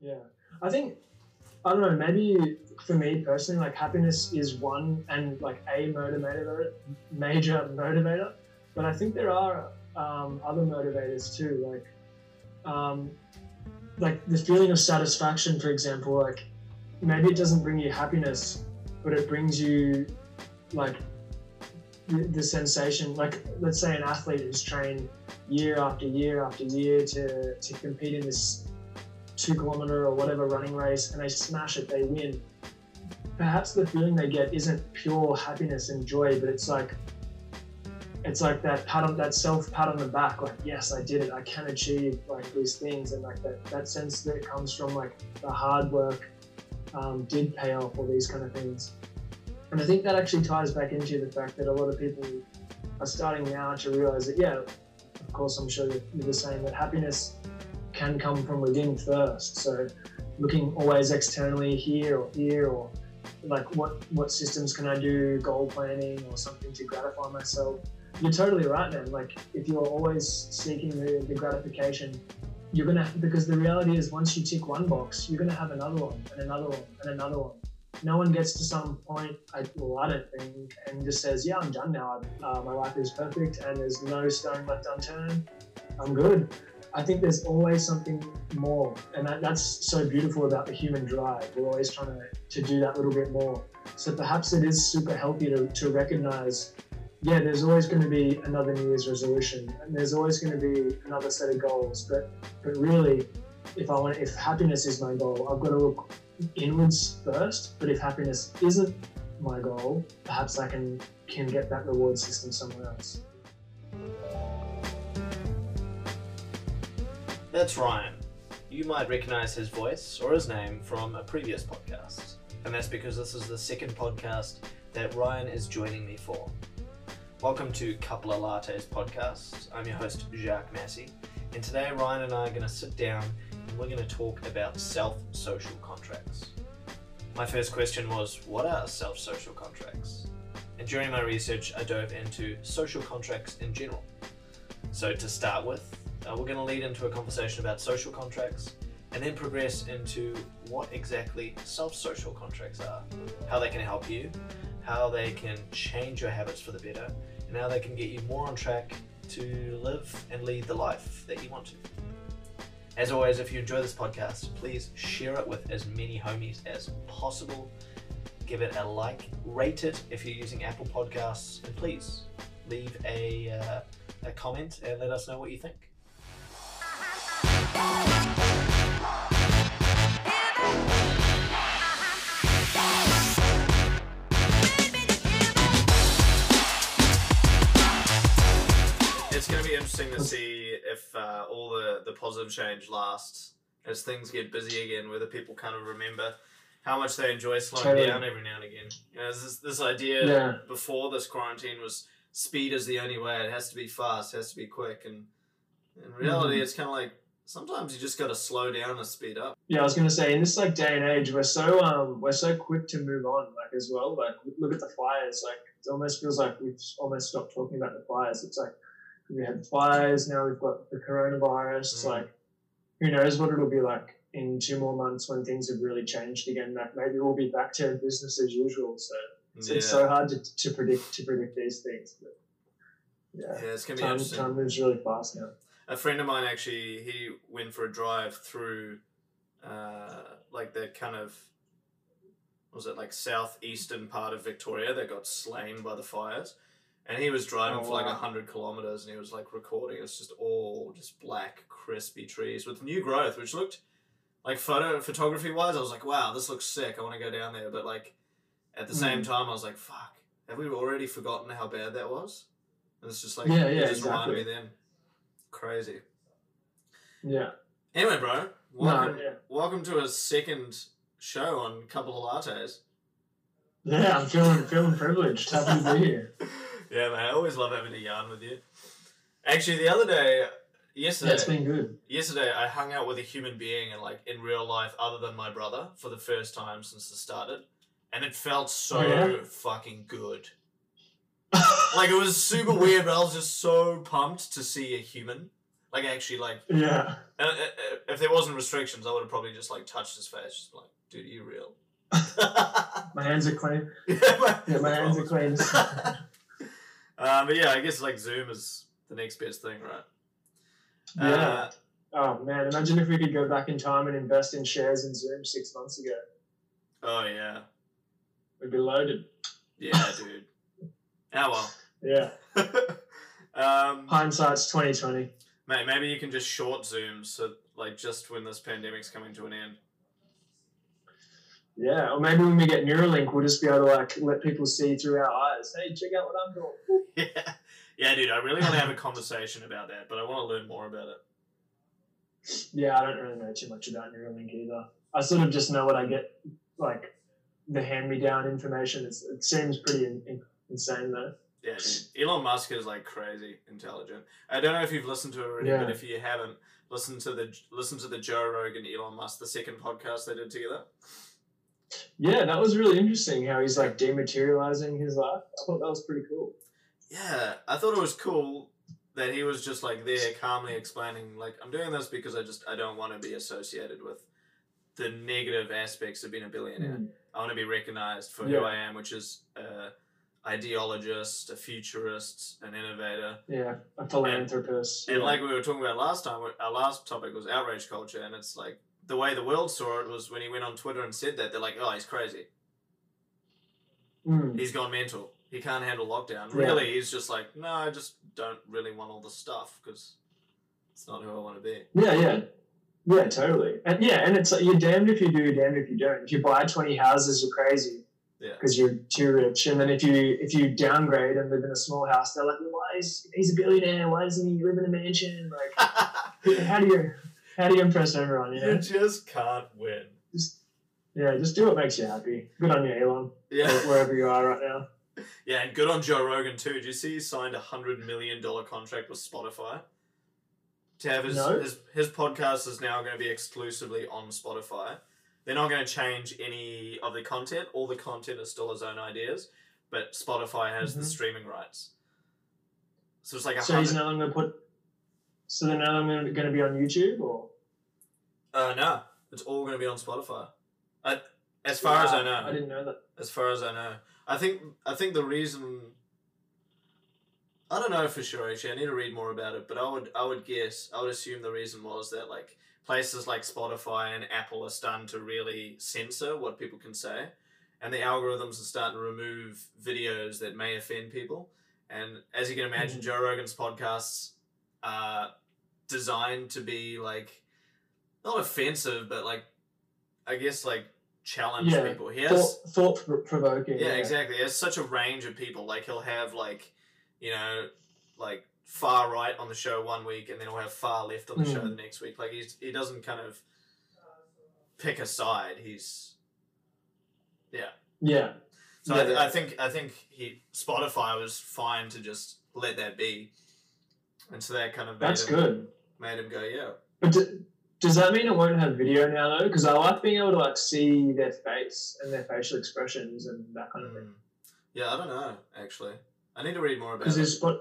Yeah, I think I don't know. Maybe for me personally, like happiness is one and like a motivator, major motivator. But I think there are um, other motivators too, like um, like the feeling of satisfaction, for example. Like maybe it doesn't bring you happiness, but it brings you like the, the sensation. Like let's say an athlete who's trained year after year after year to to compete in this two kilometer or whatever running race and they smash it, they win. Perhaps the feeling they get isn't pure happiness and joy, but it's like it's like that pat on that self pat on the back, like yes, I did it, I can achieve like these things, and like that that sense that comes from like the hard work um, did pay off, all these kind of things. And I think that actually ties back into the fact that a lot of people are starting now to realize that yeah, of course, I'm sure you're the same that happiness can come from within first. So looking always externally here or here or like what what systems can I do, goal planning or something to gratify myself. You're totally right, man. Like if you're always seeking the, the gratification, you're gonna because the reality is once you tick one box, you're gonna have another one and another one and another one. No one gets to some point, I, well, I don't think, and just says, "Yeah, I'm done now. Uh, my life is perfect, and there's no stone left unturned. I'm good." I think there's always something more, and that, that's so beautiful about the human drive. We're always trying to, to do that little bit more. So perhaps it is super healthy to, to recognize, yeah, there's always going to be another New Year's resolution, and there's always going to be another set of goals. But but really, if I want, if happiness is my goal, I've got to look inwards first. But if happiness isn't my goal, perhaps I can can get that reward system somewhere else. That's Ryan. You might recognize his voice or his name from a previous podcast. And that's because this is the second podcast that Ryan is joining me for. Welcome to Couple of Lattes podcast. I'm your host, Jacques Massey. And today, Ryan and I are going to sit down and we're going to talk about self social contracts. My first question was what are self social contracts? And during my research, I dove into social contracts in general. So, to start with, uh, we're going to lead into a conversation about social contracts and then progress into what exactly self social contracts are, how they can help you, how they can change your habits for the better, and how they can get you more on track to live and lead the life that you want to. As always, if you enjoy this podcast, please share it with as many homies as possible. Give it a like, rate it if you're using Apple Podcasts, and please leave a, uh, a comment and let us know what you think. It's going to be interesting to see if uh, all the, the positive change lasts as things get busy again, whether people kind of remember how much they enjoy slowing Totally. down every now and again. You know, this, this idea Yeah. before this quarantine was speed is the only way. It has to be fast, it has to be quick. And in reality, Mhm. it's kind of like sometimes you just got to slow down and speed up. Yeah, I was gonna say in this like day and age, we're so um we're so quick to move on, like as well. Like look at the fires. Like it almost feels like we've almost stopped talking about the fires. It's like we had the fires, now we've got the coronavirus. Mm. like who knows what it'll be like in two more months when things have really changed again. Like maybe we'll be back to business as usual. So it's, it's so hard to, to predict to predict these things. But yeah, yeah, it's gonna be time, interesting. time moves really fast now. A friend of mine actually, he went for a drive through, uh, like the kind of, was it like southeastern part of Victoria that got slain by the fires, and he was driving Oh, for like wow. hundred kilometers, and he was like recording. It's just all just black, crispy trees with new growth, which looked like photo photography wise. I was like, wow, this looks sick. I want to go down there, but like at the same Mm. time, I was like, fuck, have we already forgotten how bad that was? And it's just like, Yeah, it yeah, just reminded me exactly. then. Crazy. Yeah. Anyway, bro, welcome, No, yeah. welcome to a second show on Couple of Lattes. Yeah, I'm feeling feeling privileged. Happy to be here. yeah, man, I always love having a yarn with you. Actually, the other day, Yeah, yesterday, it's been good. yesterday, I hung out with a human being and like in real life, other than my brother, for the first time since it started, and it felt so Oh, yeah? fucking good. Like it was super weird, but I was just so pumped to see a human. Like actually, like Yeah. uh, uh, uh, if there wasn't restrictions, I would have probably just like touched his face, just like, dude, are you real? My hands are clean. yeah, Yeah, my hands are clean. um, but yeah, I guess like Zoom is the next best thing, right? Yeah. Uh, Oh man, imagine if we could go back in time and invest in shares in Zoom six months ago. oh yeah, We'd be loaded. yeah, dude. Oh well. Yeah. um, Hindsight's twenty twenty. mate, maybe you can just short Zoom, so like just when this pandemic's coming to an end. Yeah. Or maybe when we get Neuralink, we'll just be able to like let people see through our eyes. Hey, check out what I'm doing. Yeah, yeah, dude. I really want to have a conversation about that, but I want to learn more about it. Yeah, I don't really know too much about Neuralink either. I sort of just know what I get, like the hand-me-down information. It's, it seems pretty in, in, insane though. Yeah, dude. Elon Musk is like crazy intelligent. I don't know if you've listened to it already, Yeah. but if you haven't, listen to the listen to the Joe Rogan Elon Musk, the second podcast they did together. Yeah, that was really interesting how he's like dematerializing his life. I thought that was pretty cool. Yeah, I thought it was cool that he was just like there calmly explaining like I'm doing this because I just I don't want to be associated with the negative aspects of being a billionaire. Mm. I want to be recognized for Yeah. who I am, which is a ideologist, a futurist, an innovator. Yeah, a philanthropist. And yeah. like we were talking about last time, our last topic was outrage culture, and it's like the way the world saw it was when he went on Twitter and said that they're like, "Oh, he's crazy. Mm. He's gone mental. He can't handle lockdown." Yeah. Really, he's just like, "No, I just don't really want all the stuff because it's not who I want to be." Yeah, yeah. Yeah, totally. And yeah, and it's like you're damned if you do, you're damned if you don't. If you buy 20 houses, you're crazy Yeah. because you're too rich. And then if you if you downgrade and live in a small house, they're like, why is he's a billionaire? Why doesn't he live in a mansion? Like, how do you how do you impress everyone? You you just can't win. Just yeah, just do what makes you happy. Good on you, Elon, Yeah. wherever you are right now. Yeah, and good on Joe Rogan too. Did you see he signed a hundred million dollar contract with Spotify? To have his, No. his his podcast is now going to be exclusively on Spotify. They're not going to change any of the content. All the content is still his own ideas, but Spotify has the Mhm. streaming rights. So it's like a So he's hundred. no longer put. So they're no longer going to be on YouTube, or Uh, no, it's all going to be on Spotify. I, as far as I know, I didn't know that. as far as I know. I think I think the reason I don't know for sure actually. I need to read more about it, but I would I would guess I would assume the reason was that like places like Spotify and Apple are starting to really censor what people can say, and the algorithms are starting to remove videos that may offend people. And as you can imagine, Mhm. Joe Rogan's podcasts are designed to be like not offensive, but like I guess like challenge Yeah, people. He has Thought, thought provoking. yeah, exactly. There's such a range of people. Like he'll have like, you know, like far right on the show one week, and then he'll have far left on the show Mm. the next week. Like he's he doesn't kind of pick a side. He's Yeah. so Yeah, I, th- yeah. I think I think he Spotify was fine to just let that be, and so that kind of made That's him, good. made him go yeah. But d- does that mean it won't have video now though? Because I like being able to like see their face and their facial expressions and that kind of thing. Mm. Yeah, I don't know actually. I need to read more about it. Because it. is Spot-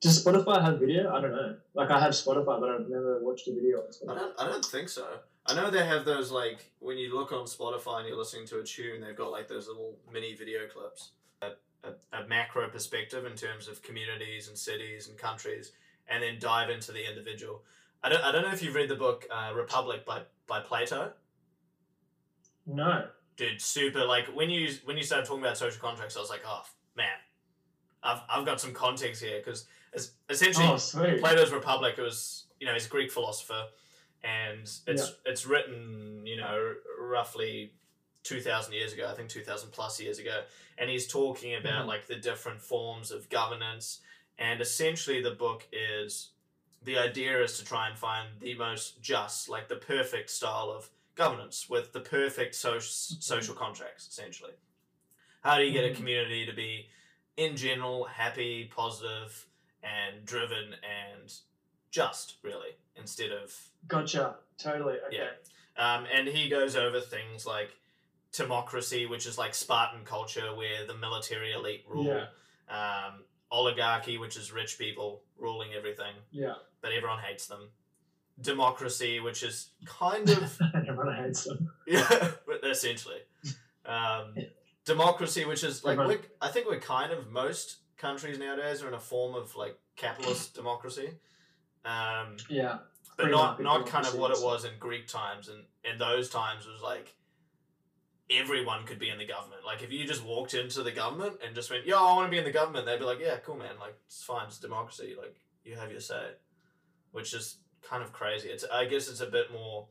does Spotify have video? I don't know. Like I have Spotify, but I've never watched a video on I Spotify. don't. I don't think so. I know they have those like when you look on Spotify and you're listening to a tune, they've got like those little mini video clips, a, a, a macro perspective in terms of communities and cities and countries, and then dive into the individual. I don't. I don't know if you've read the book uh, Republic by by Plato. No. Dude, super. Like when you when you started talking about social contracts, I was like, oh man, I've I've got some context here because essentially Oh. Plato's Republic it was you know he's a Greek philosopher, and it's it's written you know roughly two thousand years ago. I think two thousand plus years ago, and he's talking about Mhm. like the different forms of governance, and essentially the book is the idea is to try and find the most just, like the perfect style of governance with the perfect social social contracts essentially. How do you get a Mhm. community to be in general happy, positive, and driven and just really instead of Gotcha. Totally. Okay. Yeah. um, and he goes over things like timocracy which is like spartan culture where the military elite rule Yeah. um, oligarchy, which is rich people ruling everything, Yeah. but everyone hates them. Democracy, which is kind of Everyone hates them. yeah, but essentially. Um, democracy, which is like we're, I think we're kind of most countries nowadays are in a form of like capitalist democracy. Um, Yeah. but not not kind of what it was in Greek times, and in those times was like everyone could be in the government. Like if you just walked into the government and just went, "Yo, I want to be in the government," they'd be like, "Yeah, cool, man. Like it's fine. It's democracy. Like you have your say," which is kind of crazy. It's I guess it's a bit more,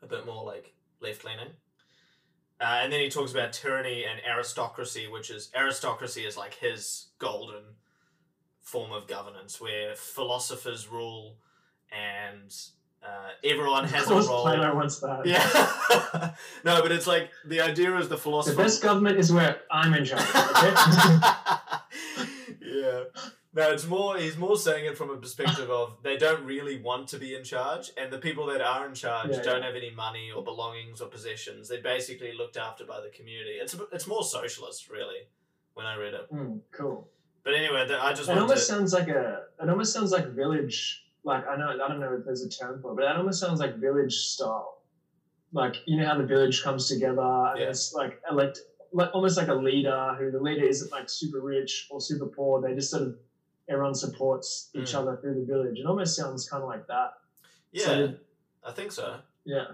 a bit more like left leaning. Uh, and then he talks about tyranny and aristocracy, which is aristocracy is like his golden form of governance, where philosophers rule and uh, everyone Of has a course, role. Plato wants that. Yeah. no, but it's like the idea is the The philosopher. best government is where I'm in charge. Okay. yeah. No, it's more. He's more saying it from a perspective of they don't really want to be in charge, and the people that are in charge Yeah, don't yeah. have any money or belongings or possessions. They're basically looked after by the community. It's it's more socialist, really, when I read it. Mm, cool. But anyway, th- I just It almost to. sounds like a. It almost sounds like village. Like I know I don't know if there's a term for it, but it almost sounds like village style. Like you know how the village comes together and Yeah. it's like elect, like almost like a leader who the leader isn't like super rich or super poor. They just sort of everyone supports each Mm. other through the village. It almost sounds kind of like that. Yeah, so- I think so. Yeah.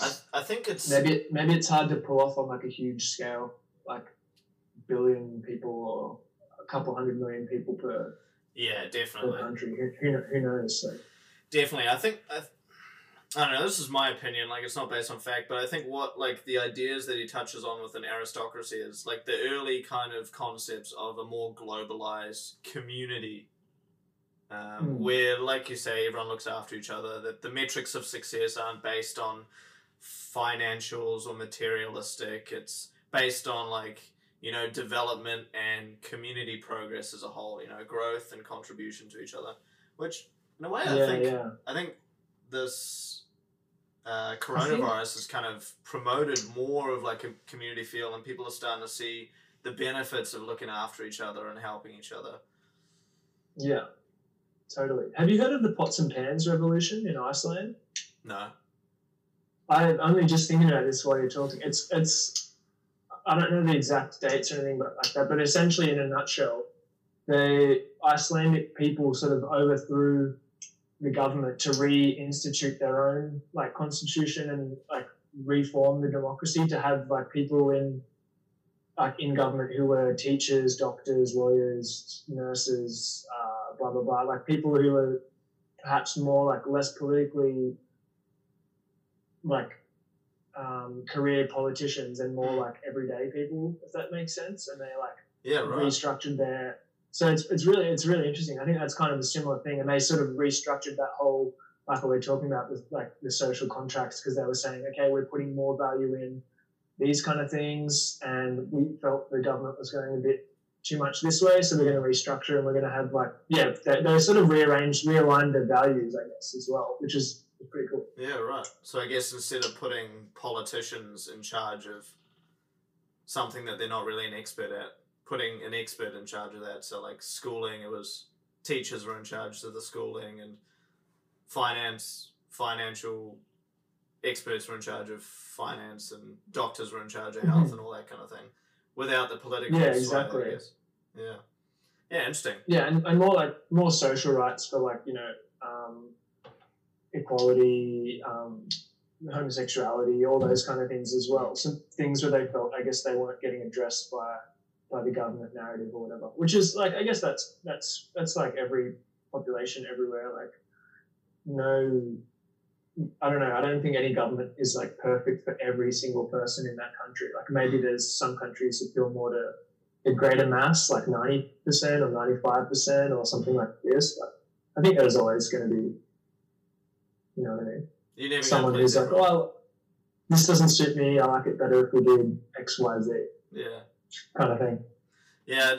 I, I think it's Maybe it, maybe it's hard to pull off on like a huge scale, like billion people or a couple hundred million people per, yeah, per definitely. country. Who, who, who knows? Like, Definitely, I think I, I don't know. This is my opinion. Like, it's not based on fact, but I think what like the ideas that he touches on within aristocracy is like the early kind of concepts of a more globalized community, um, Mm. where, like you say, everyone looks after each other. That the metrics of success aren't based on financials or materialistic. It's based on like you know development and community progress as a whole. You know, growth and contribution to each other, which in a way I yeah, think yeah. I think this uh, coronavirus has kind of promoted more of like a community feel, and people are starting to see the benefits of looking after each other and helping each other. Yeah, totally. Have you heard of the pots and pans revolution in Iceland? No. I'm only just thinking about this while you're talking. It's it's I don't know the exact dates or anything but like that, but essentially in a nutshell, the Icelandic people sort of overthrew the government to reinstitute their own like constitution and like reform the democracy to have like people in like in government who were teachers, doctors, lawyers, nurses, uh, blah blah blah, like people who were perhaps more like less politically like um, career politicians and more like everyday people, if that makes sense. And they like Yeah, right. restructured their. So it's, it's really it's really interesting. I think that's kind of a similar thing, and they sort of restructured that whole like what we're talking about with like the social contracts because they were saying, okay, we're putting more value in these kind of things, and we felt the government was going a bit too much this way, so we're going to restructure and we're going to have like yeah, they, they sort of rearranged, realigned their values, I guess, as well, which is pretty cool. Yeah, right. So I guess instead of putting politicians in charge of something that they're not really an expert at, putting an expert in charge of that. So like schooling, it was teachers were in charge of the schooling, and finance, financial experts were in charge of finance, and doctors were in charge of health and all that kind of thing, without the political. Yeah, exactly. guess. Yeah. Yeah, interesting. Yeah, and, and more like more social rights for like you know um, equality, um, homosexuality, all those kind of things as well. Some things where they felt I guess they weren't getting addressed by by the government narrative or whatever. Which is like I guess that's that's that's like every population everywhere. Like no, I don't know. I don't think any government is like perfect for every single person in that country. Like maybe mm. there's some countries that feel more to a greater mass, like 90% or 95% or something like this. But I think there's always going to be, you know what I mean? You never Someone who's like, well, this doesn't suit me. I like it better if we did X, Y, Z yeah. Kind of thing. Yeah,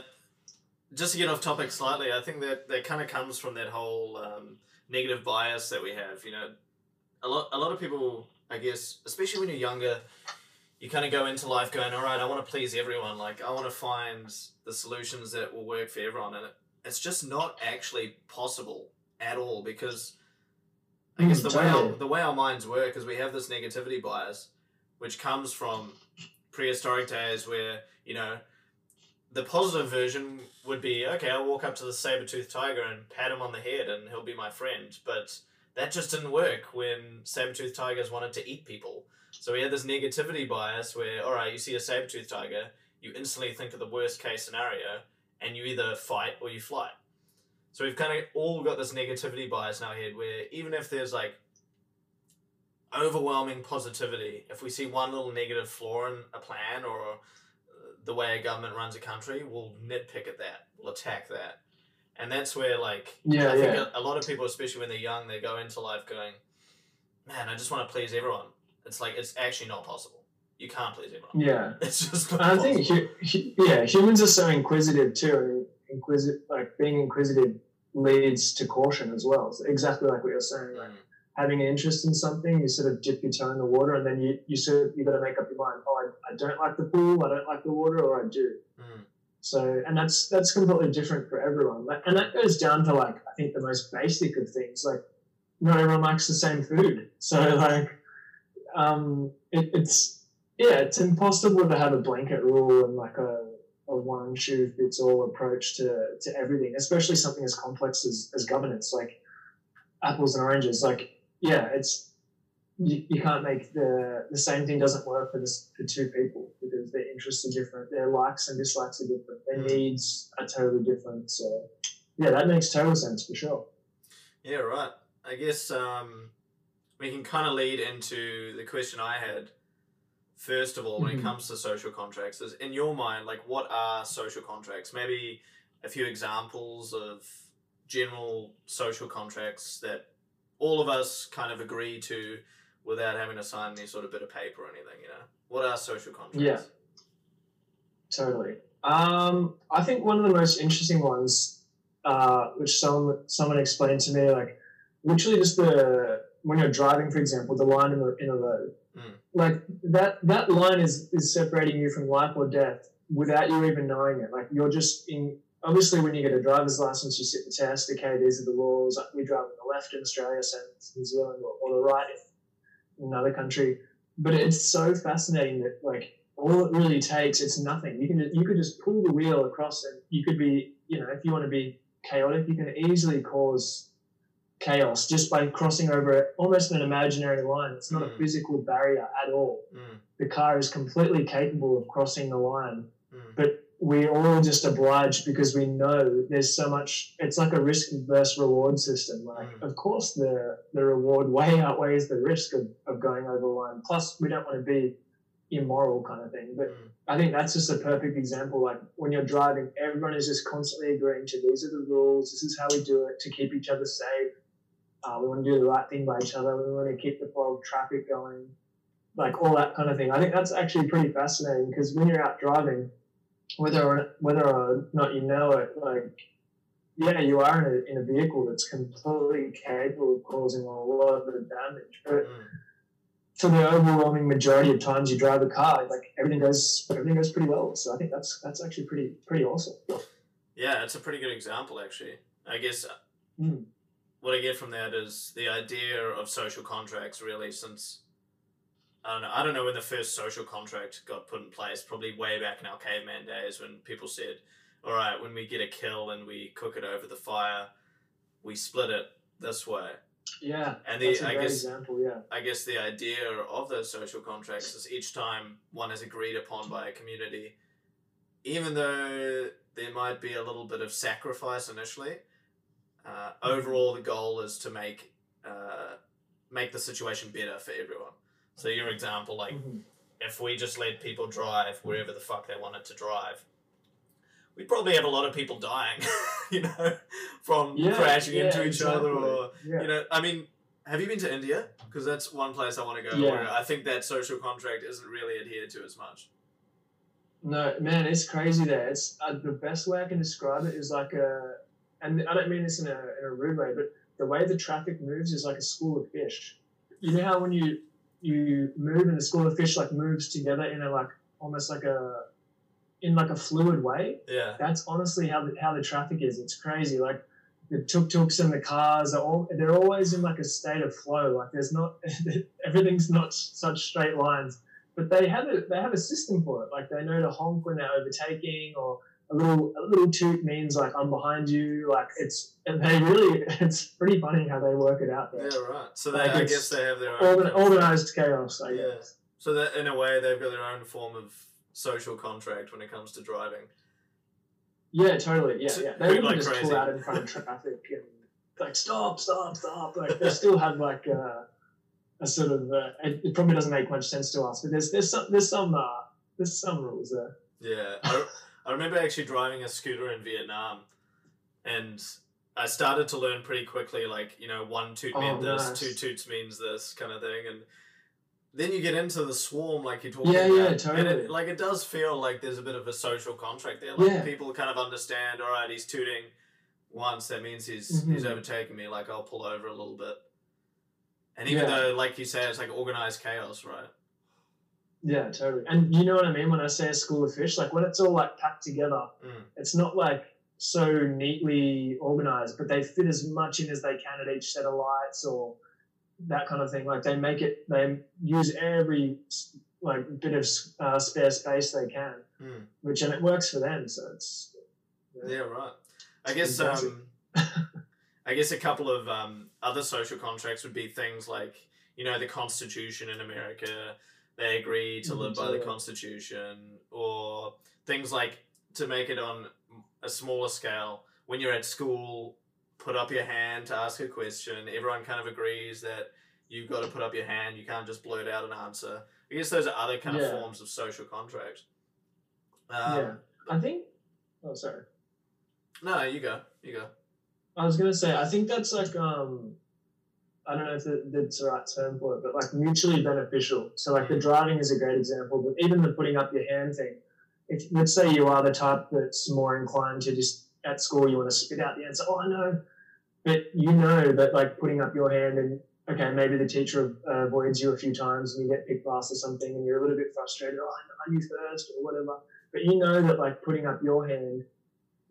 just to get off topic slightly, I think that that kind of comes from that whole um, negative bias that we have. You know, a lot a lot of people, I guess, especially when you're younger, you kind of go into life going, all right, I want to please everyone. Like, I want to find the solutions that will work for everyone. And it, it's just not actually possible at all because I guess Mm, the way, our, the way our minds work is we have this negativity bias, which comes from prehistoric days where, you know, the positive version would be okay, I'll walk up to the saber toothed tiger and pat him on the head and he'll be my friend. But that just didn't work when saber toothed tigers wanted to eat people. So we had this negativity bias where, all right, you see a saber toothed tiger, you instantly think of the worst case scenario and you either fight or you flight. So we've kind of all got this negativity bias in our head where even if there's like overwhelming positivity, if we see one little negative flaw in a plan or the way a government runs a country, we'll nitpick at that, we'll attack that. And that's where, like, Yeah, I think a, a lot of people, especially when they're young, they go into life going, man, I just want to please everyone. It's like, it's actually not possible. You can't please everyone. Yeah. It's just not I think, hu- hu- yeah, humans are so inquisitive too. and Inquisitive, like being inquisitive leads to caution as well. So exactly like what you're saying. Like Mm. Having an interest in something, you sort of dip your toe in the water, and then you you sort of, you got to make up your mind. Oh, I, I don't like the pool. I don't like the water, or I do. Mm. So, and that's that's completely different for everyone. And that goes down to like I think the most basic of things. Like, not everyone likes the same food. So, like, um, it, it's yeah, it's impossible to have a blanket rule and like a, a one shoe fits all approach to to everything, especially something as complex as, as governance, like apples and oranges. Like, yeah, it's you, you can't make the the same thing doesn't work for this for two people because their interests are different, their likes and dislikes are different, their Mm. needs are totally different. So, yeah, that makes total sense for sure. Yeah, right. I guess um, we can kind of lead into the question I had. First of all, when it Mhm. comes to social contracts, is in your mind, like, what are social contracts? Maybe a few examples of general social contracts that all of us kind of agree to without having to sign any sort of bit of paper or anything, you know? What are social contracts? Yeah. Totally. Um, I think one of the most interesting ones, uh, which someone someone explained to me, like literally just the when you're driving, for example, the line in the in a road, Mm. like that that line is is separating you from life or death without you even knowing it. Like you're just in. Obviously, when you get a driver's license, you sit the test. Okay, these are the rules. We drive on the left in Australia, as New Zealand, or, or the right in another country. But it's so fascinating that like all it really takes it's nothing you can you could just pull the wheel across and you could be you know if you want to be chaotic you can easily cause chaos just by crossing over almost an imaginary line it's not a Mm. physical barrier at all Mm, the car is completely capable of crossing the line mm, but we all just obliged because we know there's so much it's like a risk versus reward system. Like Mm. of course the the reward way outweighs the risk of, of going over the line. Plus we don't want to be immoral kind of thing. But mm, i think that's just a perfect example. Like when you're driving everyone is just constantly agreeing to these are the rules. This is how we do it to keep each other safe. Uh, we want to do the right thing by each other. We want to keep the flow of traffic going. Like all that kind of thing. I think that's actually pretty fascinating because when you're out driving whether or whether or not you know it, like yeah, you are in a, in a vehicle that's completely capable of causing a lot of damage. But mm. for the overwhelming majority of times you drive a car, like everything goes everything goes pretty well. So I think that's that's actually pretty pretty awesome. Yeah, it's a pretty good example, actually. I guess Mm. what I get from that is the idea of social contracts, really, since I don't know. I don't know when the first social contract got put in place. Probably way back in our caveman days, when people said, "All right, when we get a kill and we cook it over the fire, we split it this way." Yeah, And the that's a I great guess example. Yeah, I guess the idea of those social contracts is each time one is agreed upon by a community, even though there might be a little bit of sacrifice initially, uh, overall the goal is to make uh, make the situation better for everyone. So your example, like Mhm. if we just let people drive wherever the fuck they wanted to drive, we'd probably have a lot of people dying, you know, from yeah, crashing yeah, into each exactly. other or yeah. you know, I mean, have you been to India? Because that's one place I want to go. Where I think that social contract isn't really adhered to as much. No, man, it's crazy there. It's uh, the best way I can describe it is like a, and I don't mean this in a, in a rude way, but the way the traffic moves is like a school of fish. You know how when you you move and the school of fish like moves together in a like almost like a in like a fluid way. Yeah. That's honestly how the, how the traffic is. It's crazy. Like the tuk tuks and the cars are all they're always in like a state of flow. Like there's not everything's not such straight lines. But they have a they have a system for it. Like they know to honk when they're overtaking or a little a little toot means like I'm behind you. Like it's they really it's pretty funny how they work it out there. Yeah, right. So they, Like, I guess they have their own. Organ, organized chaos, I Yeah. guess. So that in a way they've got their own form of social contract when it comes to driving. Yeah, totally. Yeah, So- yeah. They wouldn't like just crazy. pull out in front of traffic and like stop, stop, stop. Like they still have like uh, a sort of. Uh, it, it probably doesn't make much sense to us, but there's there's some there's some uh, there's some rules there. Yeah, I, I remember actually driving a scooter in Vietnam, and I started to learn pretty quickly, like you know, one toot Oh, means this, two toots means this kind of thing, and then you get into the swarm, like you're talking Yeah, about, yeah, and totally. it, like it does feel like there's a bit of a social contract there. Like Yeah. people kind of understand. All right, he's tooting once, that means he's he's Mhm. overtaking me. Like I'll pull over a little bit. And even Yeah. though, like you say, it's like organized chaos, right? Yeah, totally. And you know what I mean when I say a school of fish? Like when it's all like packed together, Mm. it's not like so neatly organized, but they fit as much in as they can at each set of lights or that kind of thing. Like they make it, they use every like bit of uh, spare space they can, Mm. which and it works for them. So it's Yeah, right. I guess um, I guess a couple of um, other social contracts would be things like you know the Constitution in America. They agree to live by the. Constitution, or things like to make it on a smaller scale. When you're at school, put up your hand to ask a question. Everyone kind of agrees that you've got to put up your hand. You can't just blurt out an answer. I guess those are other kind of forms of social contract. Um, yeah. I think. Oh, sorry. No, you go. You go. I was gonna say, I think that's like um, I don't know if that's the right term for it, but like mutually beneficial. So like the driving is a great example, but even the putting up your hand thing. If let's say you are the type that's more inclined to just at school you want to spit out the answer. Oh, I know, but you know that like putting up your hand and okay, maybe the teacher avoids you a few times and you get picked last or something, and you're a little bit frustrated. Oh, I you first or whatever. But you know that like putting up your hand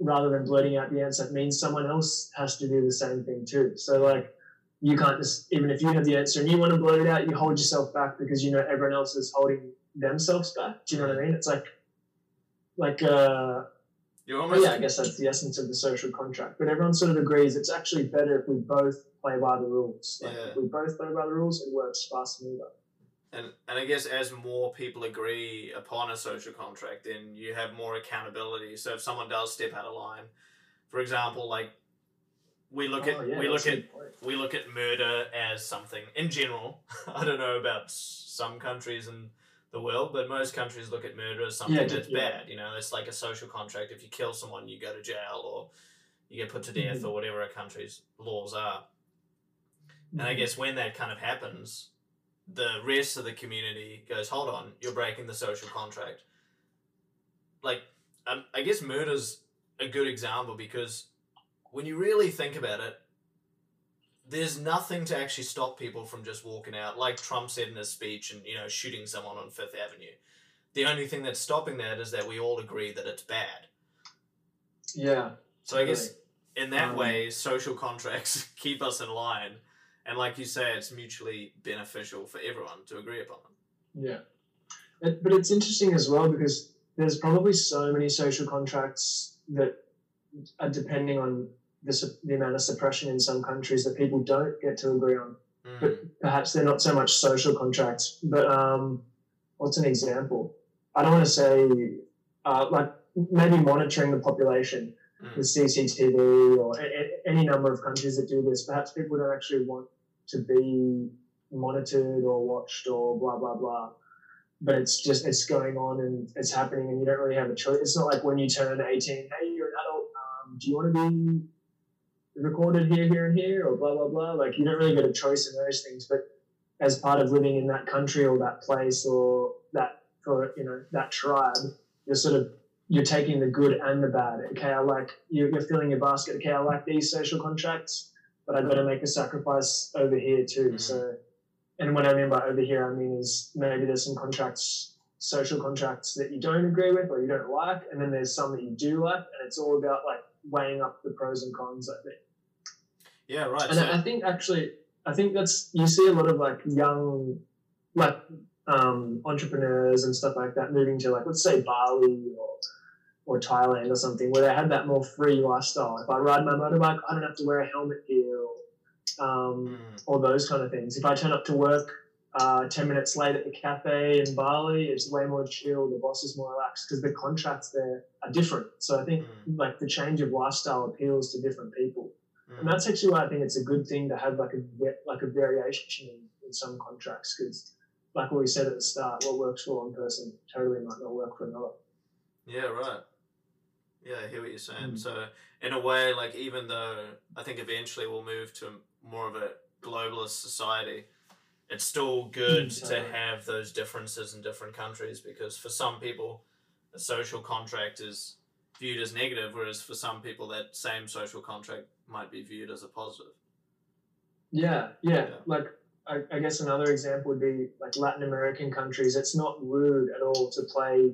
rather than blurting out the answer means someone else has to do the same thing too. So like you can't just even if you have the answer and you want to blurt it out, you hold yourself back because you know everyone else is holding themselves back. Do you know what I mean? It's like like uh You're almost yeah, I guess that's the essence of the social contract. But everyone sort of agrees it's actually better if we both play by the rules. Like Yeah. if we both play by the rules, it works far smoother. And, and I guess as more people agree upon a social contract, then you have more accountability. So if someone does step out of line, for example, like we look Oh, at yeah, we look at we look at murder as something in general. I don't know about some countries in the world, but most countries look at murder as something Yeah, that's yeah. bad. You know, it's like a social contract. If you kill someone, you go to jail or you get put to death Mhm. or whatever a country's laws are. And Mm-hmm. I guess when that kind of happens, the rest of the community goes, "Hold on, you're breaking the social contract." Like, um, I guess murder's a good example because when you really think about it, there's nothing to actually stop people from just walking out, like Trump said in his speech, and you know, shooting someone on Fifth Avenue. The only thing that's stopping that is that we all agree that it's bad. Yeah. So I guess in that Um, way, social contracts keep us in line, and like you say, it's mutually beneficial for everyone to agree upon them. Yeah. It, but it's interesting as well because there's probably so many social contracts that are depending on the, the amount of suppression in some countries that people don't get to agree on. Mm. But perhaps they're not so much social contracts. But um, what's an example? I don't want to say uh, like maybe monitoring the population Mm. with CCTV or a, a- any number of countries that do this. Perhaps people don't actually want to be monitored or watched or blah blah blah. But it's just it's going on and it's happening, and you don't really have a choice. It's not like when you turn eighteen, hey, you're an adult. Um, do you want to be recorded here, here, and here, or blah blah blah? Like you don't really get a choice in those things. But as part of living in that country or that place or that for you know that tribe, you're sort of you're taking the good and the bad. Okay, I like you, you're filling your basket. Okay, I like these social contracts, but I got to make a sacrifice over here too. Mhm. So and what I mean by over here, I mean is maybe there's some contracts, social contracts that you don't agree with or you don't like, and then there's some that you do like, and it's all about like weighing up the pros and cons. I think. Yeah, right. And so- I think actually, I think that's you see a lot of like young, like um, entrepreneurs and stuff like that moving to like let's say Bali or or Thailand or something where they had that more free lifestyle. If I ride my motorbike, I don't have to wear a helmet here, or, um, Mm, or those kind of things. If I turn up to work uh, ten minutes late at the cafe in Bali, it's way more chill. The boss is more relaxed because the contracts there are different. So I think mm, like the change of lifestyle appeals to different people. And mm. that's actually why I think it's a good thing to have like a like a variation in, in some contracts because, like what we said at the start, what works for one person totally might not work for another. Yeah, right. Yeah, I hear what you're saying. Mm. So, in a way, like, even though I think eventually we'll move to more of a globalist society, it's still good Mm, to have those differences in different countries because for some people, a social contract is viewed as negative, whereas for some people, that same social contract might be viewed as a positive. Yeah, yeah. Yeah. Like I, I guess another example would be like Latin American countries. It's not rude at all to play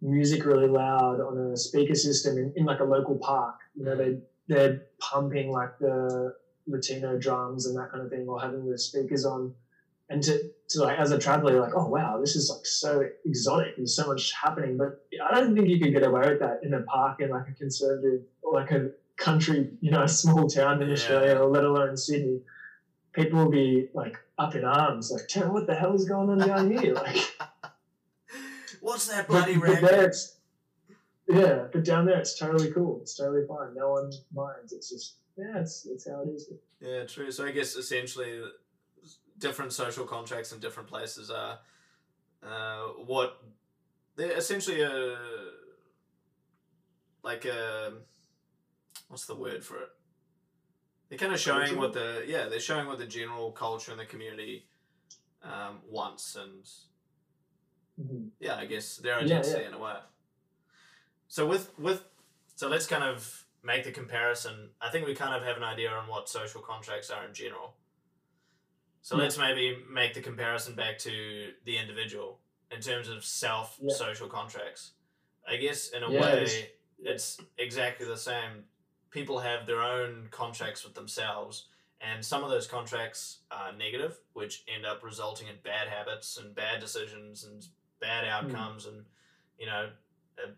music really loud on a speaker system in, in like a local park. You know, they they're pumping like the Latino drums and that kind of thing, or having the speakers on. And to, to like as a traveler, you're like, oh wow, this is like so exotic. There's so much happening. But I don't think you could get away with that in a park in like a conservative or like a country, you know, a small town in Yeah. Australia, or let alone Sydney people will be like up in arms, like, "Tell what the hell is going on down here?" Like, What's that bloody but there it's, yeah, but down there it's totally cool. It's totally fine. No one minds. It's just, yeah, it's it's how it is. Yeah, true. So I guess essentially, different social contracts in different places are uh, what they're essentially a like a what's the word for it? They're kind of showing what the yeah they're showing what the general culture in the community um, wants and Mhm. yeah, I guess their Yeah, identity yeah. in a way. So with with so let's kind of make the comparison. I think we kind of have an idea on what social contracts are in general. So Yeah. let's maybe make the comparison back to the individual in terms of self Yeah. social contracts. I guess in a Yeah, way it's- it's exactly the same. People have their own contracts with themselves, and some of those contracts are negative, which end up resulting in bad habits and bad decisions and bad outcomes and, you know, uh,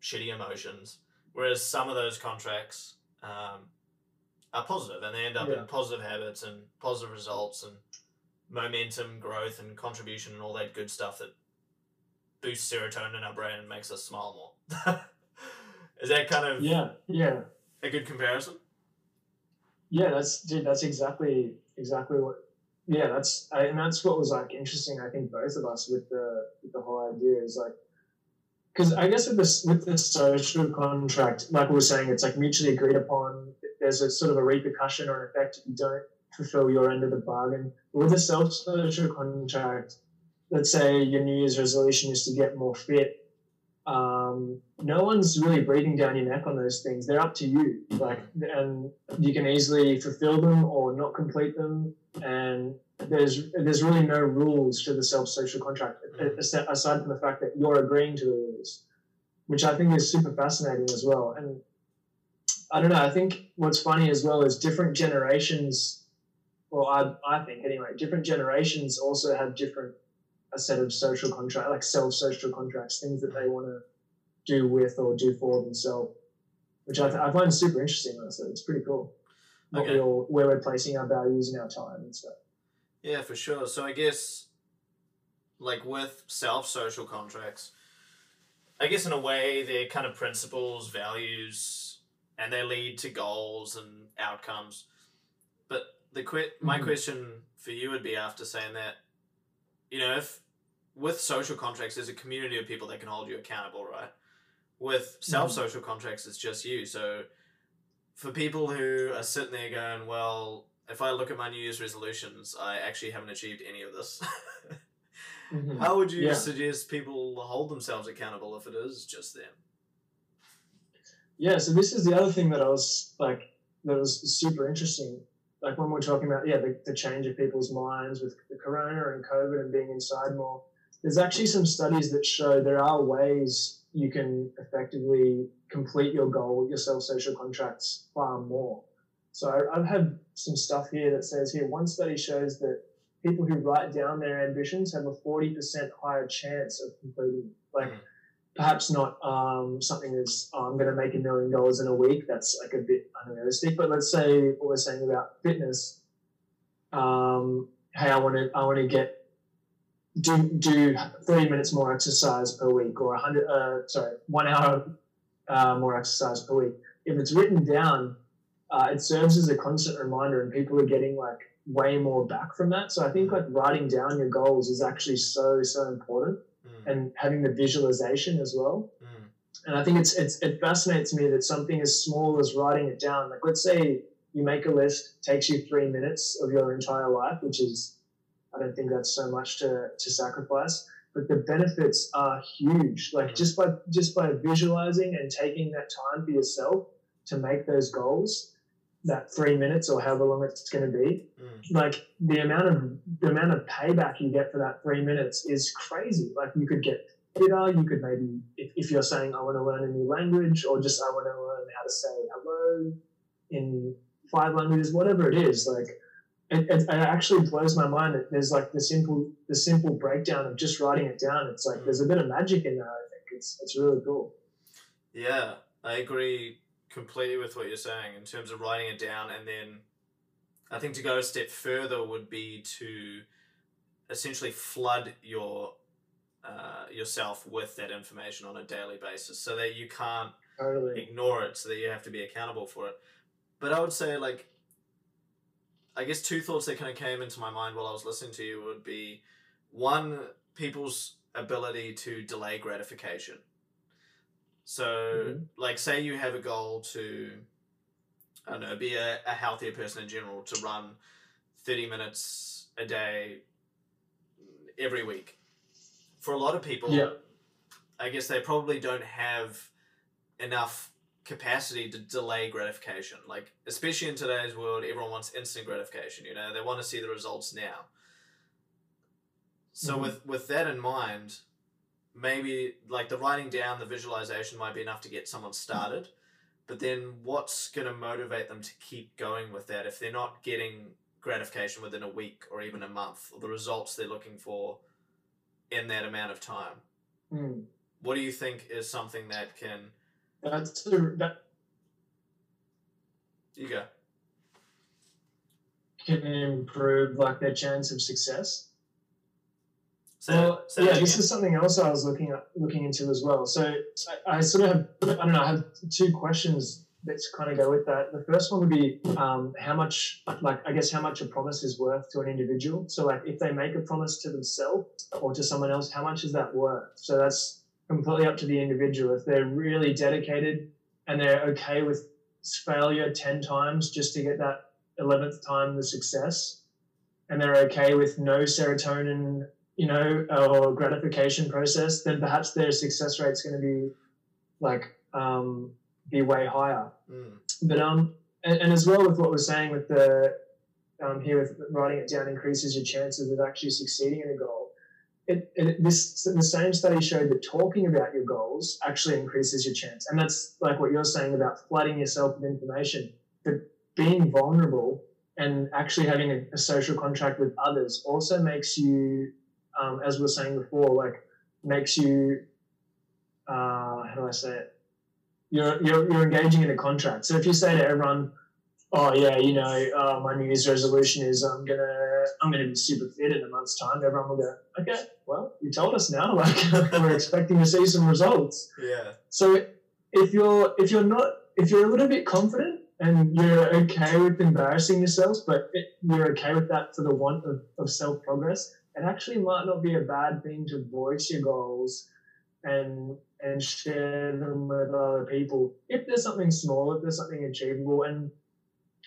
shitty emotions. Whereas some of those contracts um, are positive and they end up Yeah. in positive habits and positive results and momentum, growth, and contribution and all that good stuff that boosts serotonin in our brain and makes us smile more. Is that kind of Yeah, yeah, a good comparison? yeah. That's dude. That's exactly exactly what. Yeah, that's I, and that's what was like interesting. I think both of us with the with the whole idea is like because I guess with this with this social contract, like we were saying, it's like mutually agreed upon. There's a sort of a repercussion or an effect if you don't fulfill your end of the bargain. With a self social contract, let's say your New Year's resolution is to get more fit. Um, no one's really breathing down your neck on those things. They're up to you. Like, and you can easily fulfill them or not complete them. And there's there's really no rules to the self social contract aside from the fact that you're agreeing to the rules, which I think is super fascinating as well. And I don't know. I think what's funny as well is different generations. Well, I I think anyway, different generations also have different a set of social contract, like self social contracts, things that they want to do with or do for themselves, which I, th- I find super interesting. Honestly, it's pretty cool. What Okay. we all, where we're placing our values and our time and stuff. Yeah, for sure. So I guess, like with self social contracts, I guess in a way they're kind of principles, values, and they lead to goals and outcomes. But the que- my Mhm. question for you would be after saying that, you know, if with social contracts, there's a community of people that can hold you accountable, right? With self social contracts, it's just you. So for people who are sitting there going, well, if I look at my New Year's resolutions, I actually haven't achieved any of this. Mhm. How would you Yeah. suggest people hold themselves accountable if it is just them? Yeah, so this is the other thing that I was like that was super interesting. like when we're talking about yeah the, the change of people's minds with the corona and COVID and being inside more. There's actually some studies that show there are ways you can effectively complete your goal, your self-social contracts far more. So I've had some stuff here that says here one study shows that people who write down their ambitions have a 40% higher chance of completing. Like Mm. Perhaps not um, something as oh, I'm going to make a million dollars in a week. That's like a bit unrealistic. But let's say what we're saying about fitness. Um, hey, I want to I want to get do do 30 minutes more exercise per week or 100 uh, sorry one hour uh, more exercise per week. If it's written down, uh, it serves as a constant reminder, and people are getting like way more back from that. So I think like writing down your goals is actually so so important, Mm, and having the visualization as well. mm, And I think it's, it's it fascinates me that something as small as writing it down, like let's say you make a list, takes you three minutes of your entire life, which is I don't think that's so much to, to sacrifice. But the benefits are huge. Like Mhm. just by just by visualizing and taking that time for yourself to make those goals, that three minutes or however long it's going to be, mm, like the amount of the amount of payback you get for that three minutes is crazy. Like you could get fitter, you could maybe if, if you're saying I want to learn a new language or just I want to learn how to say hello in five languages, whatever it is, like it, it, it actually blows my mind that there's like the simple the simple breakdown of just writing it down. It's like there's a bit of magic in that. I think it's it's really cool. Yeah, I agree completely with what you're saying in terms of writing it down, and then I think to go a step further would be to essentially flood your uh, yourself with that information on a daily basis, so that you can't Totally. ignore it, so that you have to be accountable for it. But I would say like. I guess two thoughts that kind of came into my mind while I was listening to you would be one, people's ability to delay gratification. So, Mhm. like, say you have a goal to, I don't know, be a, a healthier person in general, to run 30 minutes a day every week. For a lot of people, Yeah. I guess they probably don't have enough capacity to delay gratification. Like, especially in today's world, everyone wants instant gratification. You know, they want to see the results now. So Mhm. with with that in mind, maybe like the writing down, the visualization might be enough to get someone started. But then, what's going to motivate them to keep going with that if they're not getting gratification within a week or even a month, or the results they're looking for in that amount of time? Mm. What do you think is something that can That's that you go? can improve like their chance of success. Say well, say yeah, this is something else I was looking at, looking into as well. So I, I sort of have, I don't know, I have two questions that kind of go with that. The first one would be um, how much, like, I guess, how much a promise is worth to an individual. So, like, if they make a promise to themselves or to someone else, how much is that worth? So that's completely up to the individual. If they're really dedicated and they're okay with failure 10 times just to get that 11th time the success, and they're okay with no serotonin you know, or gratification process, then perhaps their success rate's going to be like um, be way higher. Mm, But um, and, and as well with what we're saying with the um, here with writing it down increases your chances of actually succeeding in a goal. It, it this the same study showed that talking about your goals actually increases your chance, and that's like what you're saying about flooding yourself with information. But being vulnerable and actually having a, a social contract with others also makes you um, as we were saying before, like makes you, uh, how do I say it? You're, you're, you're engaging in a contract. So if you say to everyone, oh yeah, you know, uh, my New Year's resolution is I'm gonna I'm gonna be super fit in a month's time. Everyone will go, okay, well, you told us now. Like we're expecting to see some results. yeah. So if you're if you're not if you're a little bit confident and you're okay with embarrassing yourselves, but it, you're okay with that for the want of, of self progress, it actually might not be a bad thing to voice your goals and and share them with other people if there's something small, if there's something achievable, and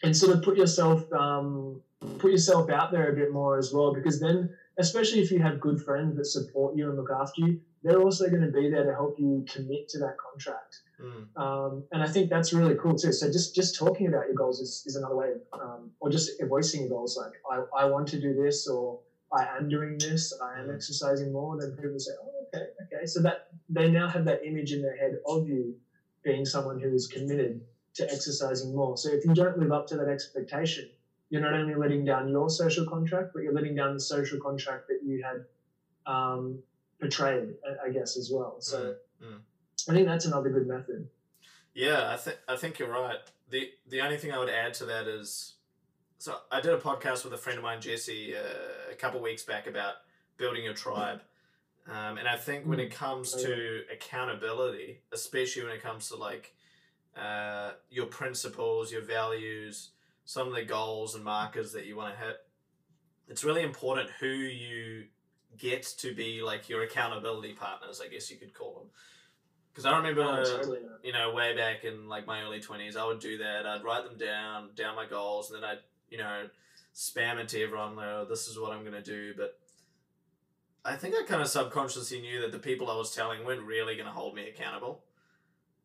and sort of put yourself um, put yourself out there a bit more as well, because then especially if you have good friends that support you and look after you, they're also going to be there to help you commit to that contract. Mm. Um, and I think that's really cool too. So just just talking about your goals is, is another way, of, um, or just voicing your goals. Like I, I want to do this, or I am doing this. I am Mm. exercising more. Then people say, oh, okay, okay. So that they now have that image in their head of you being someone who is committed to exercising more. So if you don't live up to that expectation, you're not only letting down your social contract, but you're letting down the social contract that you had um, portrayed, I- I guess, as well. So Mm, mm. I think that's another good method. Yeah, I think I think you're right. the The only thing I would add to that is, so I did a podcast with a friend of mine, Jesse, uh, a couple weeks back about building your tribe, um, and I think when it comes to accountability, especially when it comes to like uh, your principles, your values, some of the goals and markers that you want to hit, it's really important who you get to be like your accountability partners. I guess you could call them. Because I remember Oh, totally. you know, way back in like my early twenties, I would do that. I'd write them down, down my goals, and then I'd, you know, spam it to everyone. Oh, this is what I'm gonna do. But I think I kind of subconsciously knew that the people I was telling weren't really gonna hold me accountable.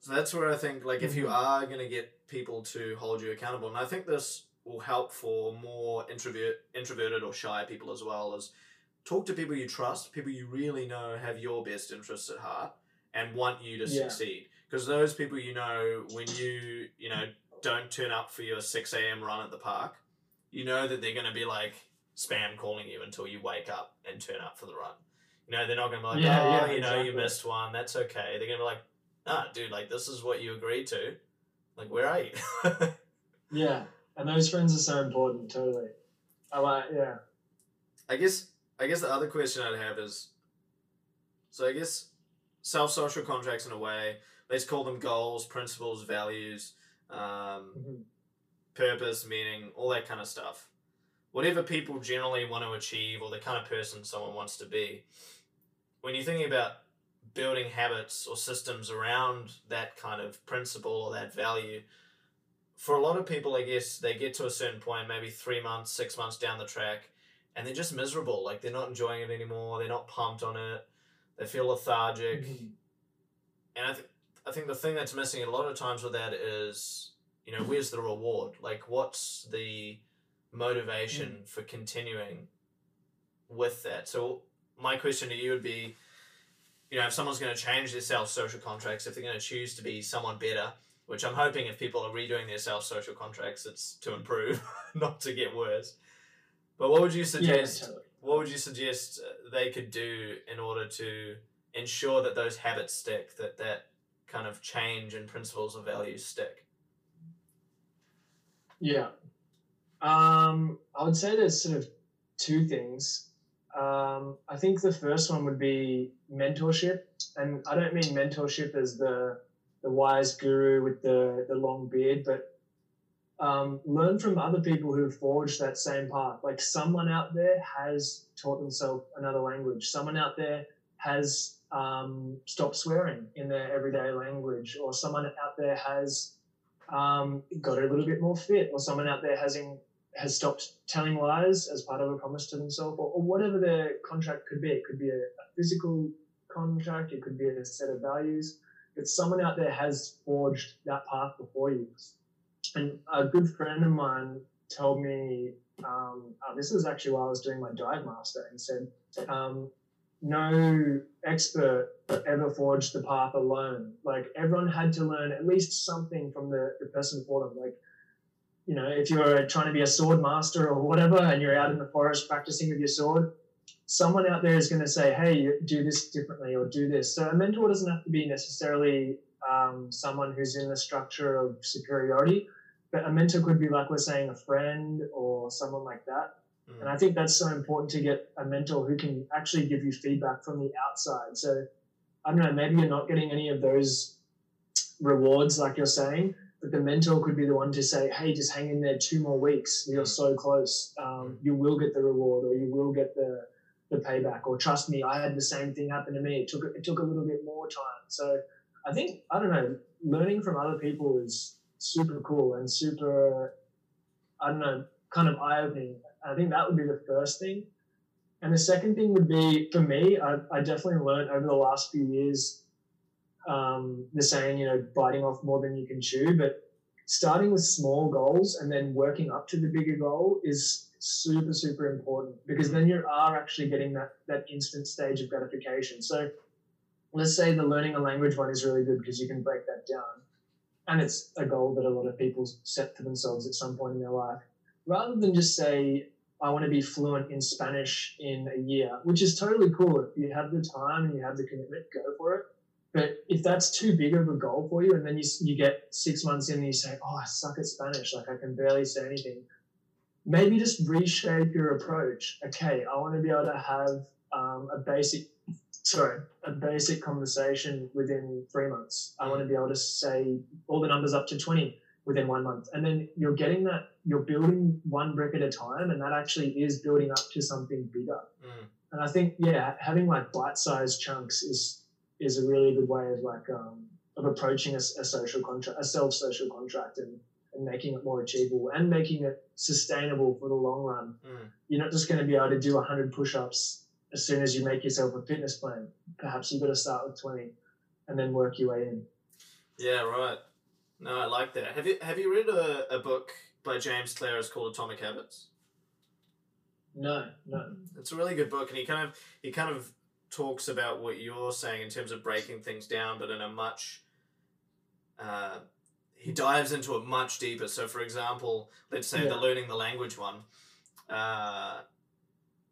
So that's where I think, like, if you Mhm. are gonna get people to hold you accountable, and I think this will help for more introvert, introverted or shy people as well, is talk to people you trust, people you really know have your best interests at heart and want you to Yeah. succeed. Because those people you know, when you you know don't turn up for your six a.m. run at the park, you know that they're going to be like spam calling you until you wake up and turn up for the run. You know they're not going to be like, Yeah, oh, yeah, you know, you missed one. That's okay. They're going to be like, ah, dude, like this is what you agreed to. Like, where are you? Yeah, and those friends are so important. Totally. I like. Yeah. I guess I guess the other question I'd have is so I guess self social contracts in a way, let's call them goals, principles, values, um, Mhm. Purpose, meaning, all that kind of stuff. Whatever people generally want to achieve or the kind of person someone wants to be. When you're thinking about building habits or systems around that kind of principle or that value, for a lot of people, I guess they get to a certain point, maybe three months, six months down the track, and they're just miserable. Like they're not enjoying it anymore. They're not pumped on it. They feel lethargic. Mhm. And I, th- I think the thing that's missing a lot of times with that is, you know, where's the reward? Like, what's the motivation for continuing with that? So, my question to you would be, you know, if someone's going to change their self social contracts, if they're going to choose to be someone better, which I'm hoping if people are redoing their self social contracts, it's to improve, not to get worse. But what would you Yeah. suggest? Totally. what would you suggest uh, they could do in order to ensure that those habits stick that that kind of change and principles or values stick Yeah. Um, I would say there's sort of two things. Um, I think the first one would be mentorship, and I don't mean mentorship as the the wise guru with the the long beard, but um, learn from other people who've forged that same path. Like someone out there has taught themselves another language. Someone out there has um, stopped swearing in their everyday language, or someone out there has um, got a little bit more fit, or someone out there has in, has stopped telling lies as part of a promise to themselves, or, or whatever their contract could be. It could be a, a physical contract, it could be a set of values. But someone out there has forged that path before you. And a good friend of mine told me um, uh, this was actually while I was doing my dive master, and said, um, "No expert ever forged the path alone. Like everyone had to learn at least something from the, the person before them. Like, you know, if you're trying to be a sword master or whatever, and you're out in the forest practicing with your sword, someone out there is going to say, hey, do this differently or do this. So a mentor doesn't have to be necessarily um, someone who's in the structure of superiority, but a mentor could be, like we're saying, a friend or someone like that. Mm. And I think that's so important to get a mentor who can actually give you feedback from the outside. So I don't know, maybe you're not getting any of those rewards like you're saying, but the mentor could be the one to say, hey, just hang in there two more weeks. You're mm. so close. Um, mm. you will get the reward or you will get the, the payback. Or trust me, I had the same thing happen to me. It took, it took a little bit more time. So I think, I don't know, learning from other people is super cool and super, I don't know, kind of eye opening. I think that would be the first thing. And the second thing would be for me, I, I definitely learned over the last few years um, the saying, you know, biting off more than you can chew. But starting with small goals and then working up to the bigger goal is super, super important because then you are actually getting that, that instant stage of gratification. So let's say the learning a language one is really good because you can break that down. And it's a goal that a lot of people set for themselves at some point in their life. Rather than just say, I want to be fluent in Spanish in a year, which is totally cool. If you have the time and you have the commitment, go for it. But if that's too big of a goal for you, and then you, you get six months in and you say, oh, I suck at Spanish, like I can barely say anything, maybe just reshape your approach. Okay, I want to be able to have um, a basic, sorry, a basic conversation within three months. I want to be able to say all the numbers up to 20 within one month. And then you're getting that, you're building one brick at a time, and that actually is building up to something bigger. Mm. And I think, yeah, having like bite sized chunks is is a really good way of like um, of approaching a, a social contract, a self social contract, and and making it more achievable and making it sustainable for the long run. Mm. You're not just going to be able to do 100 push-ups as soon as you make yourself a fitness plan. Perhaps you've got to start with 20 and then work your way in. Yeah, right. No, I like that. Have you have you read a, a book by James Clear? It's called Atomic Habits. No, no. It's a really good book, and he kind of he kind of talks about what you're saying in terms of breaking things down, but in a much uh, he dives into it much deeper. So, for example, let's say Yeah. the learning the language one, uh,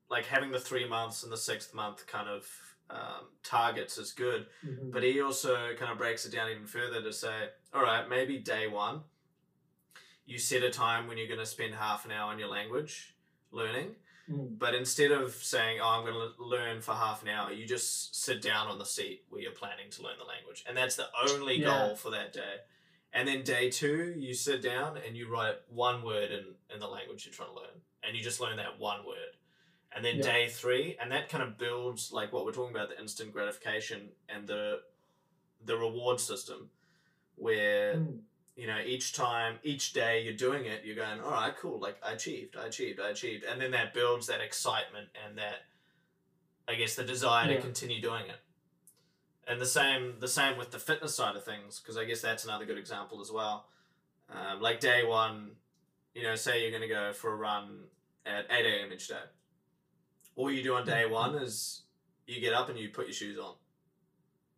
like having the three months and the sixth month kind of um, targets is good, Mhm. but he also kind of breaks it down even further to say, all right, maybe day one, you set a time when you're going to spend half an hour on your language learning. Mm. But instead of saying, "Oh, I'm going to learn for half an hour," you just sit down on the seat where you're planning to learn the language, and that's the only Yeah. goal for that day. And then day two, you sit down and you write one word in in the language you're trying to learn, and you just learn that one word. And then Yeah. day three, and that kind of builds like what we're talking about the instant gratification and the the reward system, where Mm. you know, each time, each day you're doing it, you're going, all right, cool, like I achieved, I achieved, I achieved. And then that builds that excitement and that, I guess, the desire Yeah. to continue doing it. And the same, the same with the fitness side of things, because I guess that's another good example as well. Um, like day one, you know, say you're going to go for a run at 8 a.m. each day. All you do on day one is you get up and you put your shoes on.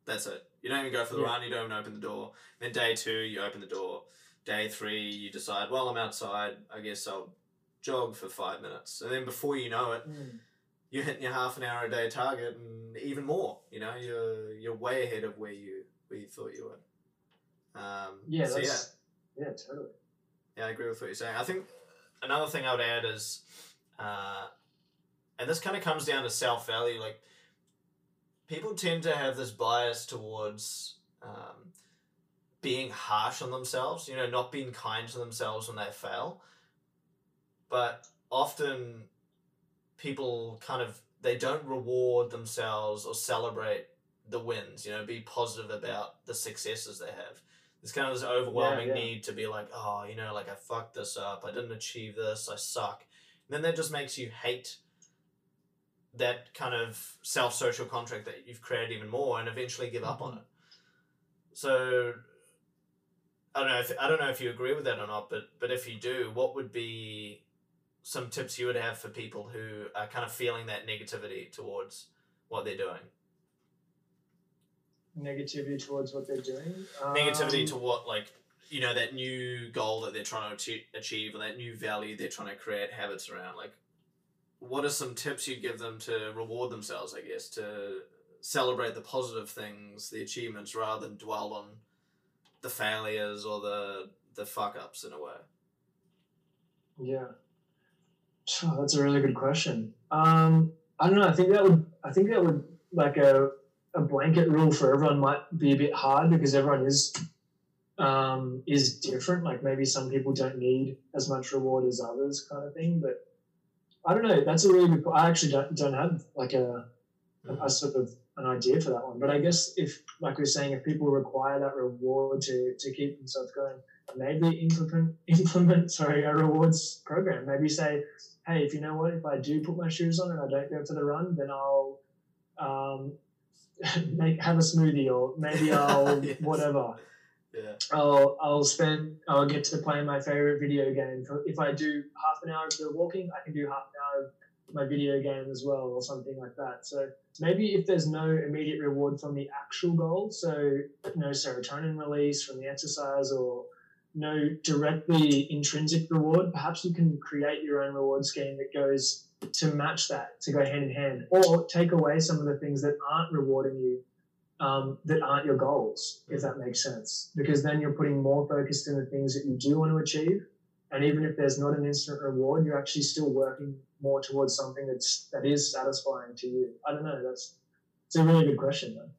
That's it. You don't even go for the Yeah. run, you don't even open the door. Then day two, you open the door. Day three, you decide, well, I'm outside. I guess I'll jog for five minutes. And then before you know it, Mm. you're hitting your half an hour a day target and even more. You know, you're you're way ahead of where you where you thought you were. Um, Yeah, so yeah, yeah, totally. yeah, I agree with what you're saying. I think another thing I would add is, uh, and this kind of comes down to self value. Like, people tend to have this bias towards um, being harsh on themselves, you know, not being kind to themselves when they fail. But often people kind of they don't reward themselves or celebrate the wins, you know, be positive about the successes they have. There's kind of this overwhelming yeah. need to be like, oh, you know, like I fucked this up, I didn't achieve this, I suck. And then that just makes you hate that kind of self social contract that you've created even more and eventually give up on it. So I don't know if I don't know if you agree with that or not, but but if you do, what would be some tips you would have for people who are kind of feeling that negativity towards what they're doing? Negativity towards what they're doing. Negativity Um, to what like you know that new goal that they're trying to achieve, achieve or that new value they're trying to create habits around. Like, what are some tips you'd give them to reward themselves? I guess to celebrate the positive things, the achievements, rather than dwell on the failures or the the fuck ups in a way. Yeah. Oh, that's a really good question. Um, I don't know. I think that would. I think that would like a a blanket rule for everyone might be a bit hard because everyone is um, is different. Like maybe some people don't need as much reward as others, kind of thing. But I don't know. That's a really good. I actually don't don't have like a a sort of an idea for that one. But I guess if, like we are saying, if people require that reward to, to keep themselves going, maybe implement implement sorry a rewards program. Maybe say, hey, if you know what, if I do put my shoes on and I don't go for the run, then I'll um, make have a smoothie or maybe I'll Yes. whatever. Yeah. I'll I'll spend I'll get to play my favorite video game. If I do half an hour of the walking, I can do half an hour of my video game as well, or something like that. So maybe if there's no immediate reward from the actual goal, so no serotonin release from the exercise, or no directly intrinsic reward, perhaps you can create your own reward scheme that goes to match that, to go hand in hand, or take away some of the things that aren't rewarding you um, that aren't your goals, if that makes sense. Because then you're putting more focus in the things that you do want to achieve. And even if there's not an instant reward, you're actually still working more towards something that's that is satisfying to you. I don't know. That's it's a really good question, though.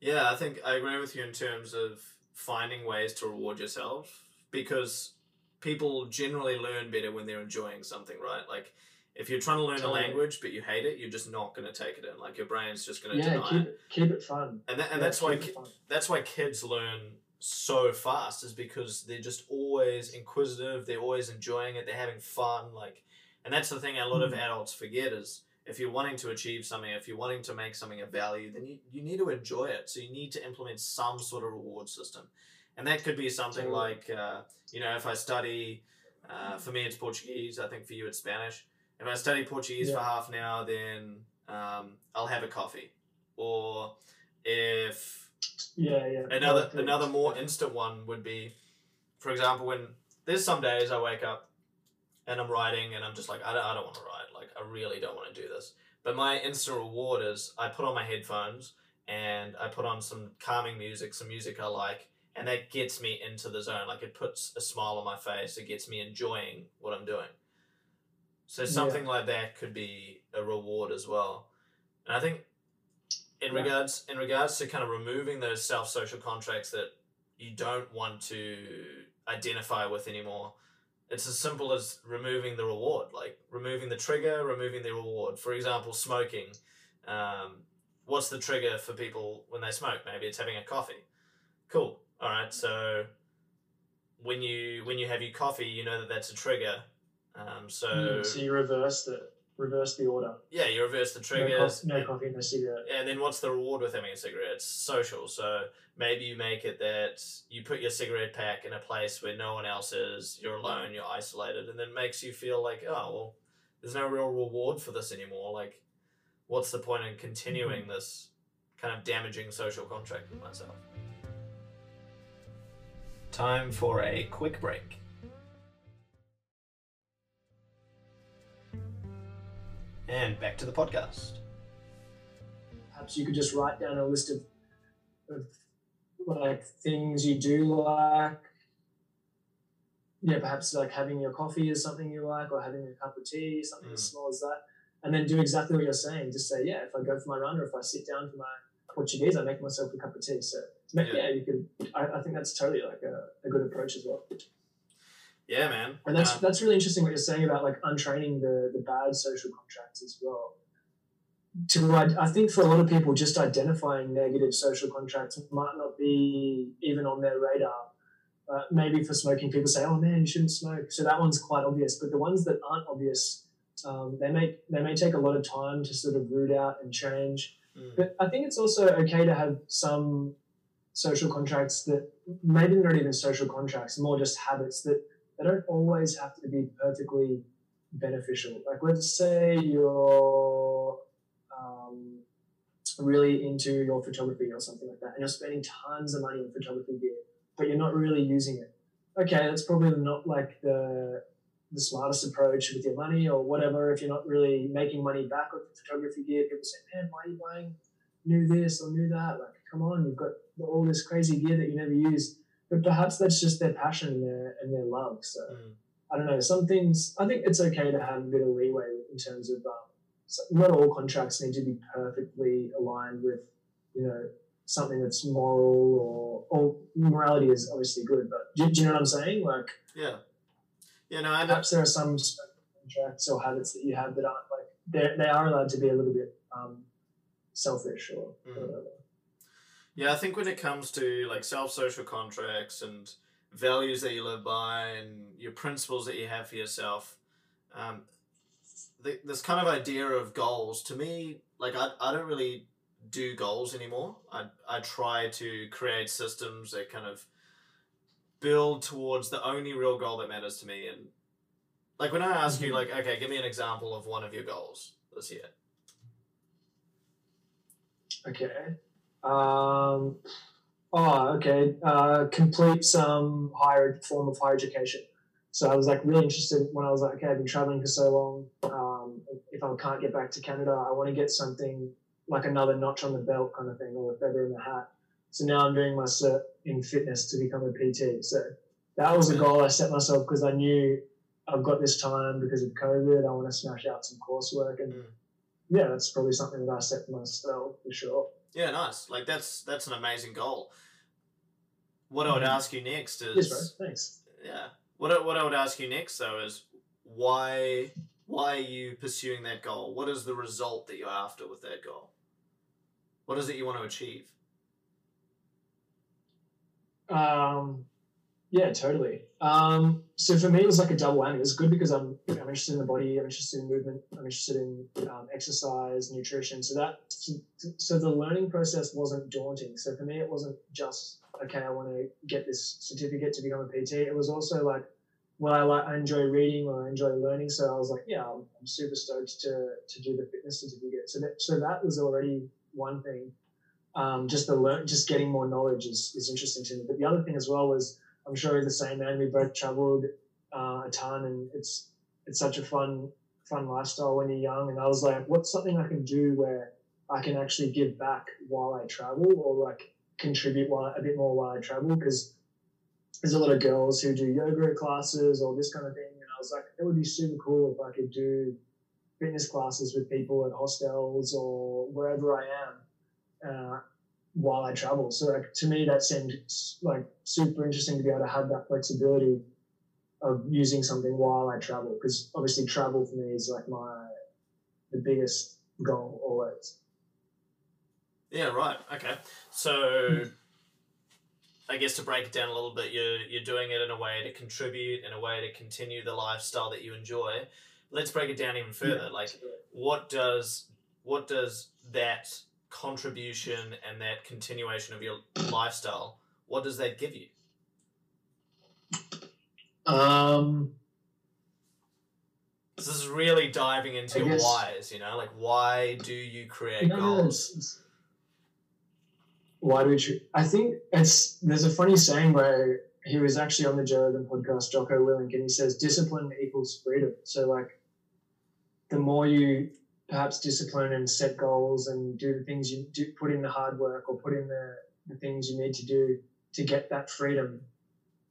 Yeah, I think I agree with you in terms of finding ways to reward yourself because people generally learn better when they're enjoying something, right? Like if you're trying to learn a language but you hate it, you're just not going to take it in. Like your brain's just going to Yeah, deny keep it. it keep it fun. And that, and Yeah, that's why ki- that's why kids learn so fast is because they're just always inquisitive, they're always enjoying it, they're having fun like and that's the thing a lot of Mm. adults forget is if you're wanting to achieve something, if you're wanting to make something of value, then you, you need to enjoy it. So you need to implement some sort of reward system. And that could be something like, uh, you know, if I study, uh, for me it's Portuguese, I think for you it's Spanish. If I study Portuguese for half an hour, then um, I'll have a coffee. Or if Yeah, yeah. another another more instant one would be, for example, when there's some days I wake up and I'm writing and I'm just like I don't, I don't want to write like I really don't want to do this. But my instant reward is I put on my headphones and I put on some calming music, some music I like, and that gets me into the zone. Like it puts a smile on my face. It gets me enjoying what I'm doing. So something like that could be a reward as well. And I think in Yeah. regards in regards to kind of removing those self social contracts that you don't want to identify with anymore, it's as simple as removing the reward, like removing the trigger, removing the reward. For example, smoking. Um, what's the trigger for people when they smoke? Maybe it's having a coffee. Cool. All right. So when you when you have your coffee, you know that that's a trigger. Um, so Mm, so you reverse the reverse the order. yeah, you reverse the No, triggers. coffee, no coffee, no cigarette. And then what's the reward with having a cigarette? It's social. So maybe you make it that you put your cigarette pack in a place where no one else is, you're alone, you're isolated, and then it makes you feel like, oh, well, there's no real reward for this anymore. Like, what's the point in continuing this kind of damaging social contract with myself? Time for a quick break. And back to the podcast. Perhaps you could just write down a list of, of like things you do like. Yeah, perhaps like having your coffee is something you like, or having a cup of tea, something as Mm. small as that. And then do exactly what you're saying. Just say, yeah, if I go for my run or if I sit down for my Portuguese, I make myself a cup of tea. So, yeah, Yeah. you could. I, I think that's totally like a, a good approach as well. Yeah, man. And that's Um, that's really interesting what you're saying about like untraining the the bad social contracts as well. To I, I think for a lot of people, just identifying negative social contracts might not be even on their radar. Uh, maybe for smoking, people say, "Oh man, you shouldn't smoke." So that one's quite obvious. But the ones that aren't obvious, um, they may they may take a lot of time to sort of root out and change. mm, But I think it's also okay to have some social contracts that maybe not even social contracts, more just habits that they don't always have to be perfectly beneficial. Like let's say you're um, really into your photography or something like that, and you're spending tons of money on photography gear, but you're not really using it. Okay, that's probably not like the the smartest approach with your money or whatever. If you're not really making money back with photography gear, people say, "Man, why are you buying new this or new that?" Like, come on, you've got all this crazy gear that you never use. But perhaps that's just their passion and their and their love. So mm. I don't know. Some things I think it's okay to have a bit of leeway in terms of um, so not all contracts need to be perfectly aligned with you know something that's moral or or morality is obviously good. But do, do you know what I'm saying? Like Yeah. Yeah, no, I know. perhaps there are some contracts or habits that you have that aren't like they they are allowed to be a little bit um, selfish or Mm. whatever. Yeah, I think when it comes to like self social contracts and values that you live by and your principles that you have for yourself. Um, the, this kind of idea of goals to me, like I, I don't really do goals anymore. I, I try to create systems that kind of build towards the only real goal that matters to me. And like when I ask you, Mhm. like, okay, give me an example of one of your goals this year. Okay. Um, oh, okay. Uh, complete some higher form of higher education. So I was like really interested when I was like, okay, I've been traveling for so long. Um, if I can't get back to Canada, I want to get something like another notch on the belt kind of thing or a feather in the hat. So now I'm doing my cert in fitness to become a PT. So that was a goal I set myself because I knew I've got this time because of COVID. I want to smash out some coursework and Mm. yeah, that's probably something that I set for myself for sure. Yeah, nice. Like that's that's an amazing goal. What I would Mhm. ask you next is Yes, bro. Thanks. yeah. What I, what I would ask you next though is why why are you pursuing that goal? What is the result that you're after with that goal? What is it you want to achieve? Um, yeah, totally. Um, so for me, it was like a double whammy. It was good because I'm I'm interested in the body, I'm interested in movement, I'm interested in um, exercise, nutrition. So that so the learning process wasn't daunting. So for me, it wasn't just okay. I want to get this certificate to become a PT. It was also like, well, I like I enjoy reading or I enjoy learning. So I was like, yeah, I'm, I'm super stoked to to do the fitness certificate. So that so that was already one thing. Um, just the learn, just getting more knowledge is, is interesting to me. But the other thing as well was I'm sure the same man. We both travelled uh, a ton, and it's it's such a fun fun lifestyle when you're young. And I was like, what's something I can do where I can actually give back while I travel, or like contribute while, a bit more while I travel? Because there's a lot of girls who do yoga classes or this kind of thing, and I was like, it would be super cool if I could do fitness classes with people at hostels or wherever I am. Uh, while I travel. So like to me that seemed like super interesting to be able to have that flexibility of using something while I travel because obviously travel for me is like my the biggest goal always. Yeah, right. Okay. So I guess to break it down a little bit, you're you're doing it in a way to contribute, in a way to continue the lifestyle that you enjoy. Let's break it down even further. Yeah. Like what does what does that contribution and that continuation of your lifestyle what does that give you Um, this is really diving into I your guess- whys you know like why do you create no, goals it's- it's- why do we? I think it's there's a funny saying where he was actually on the Joe podcast, Jocko Willink, and he says discipline equals freedom. So like, the more you perhaps discipline and set goals and do the things you do, put in the hard work or put in the, the things you need to do to get that freedom.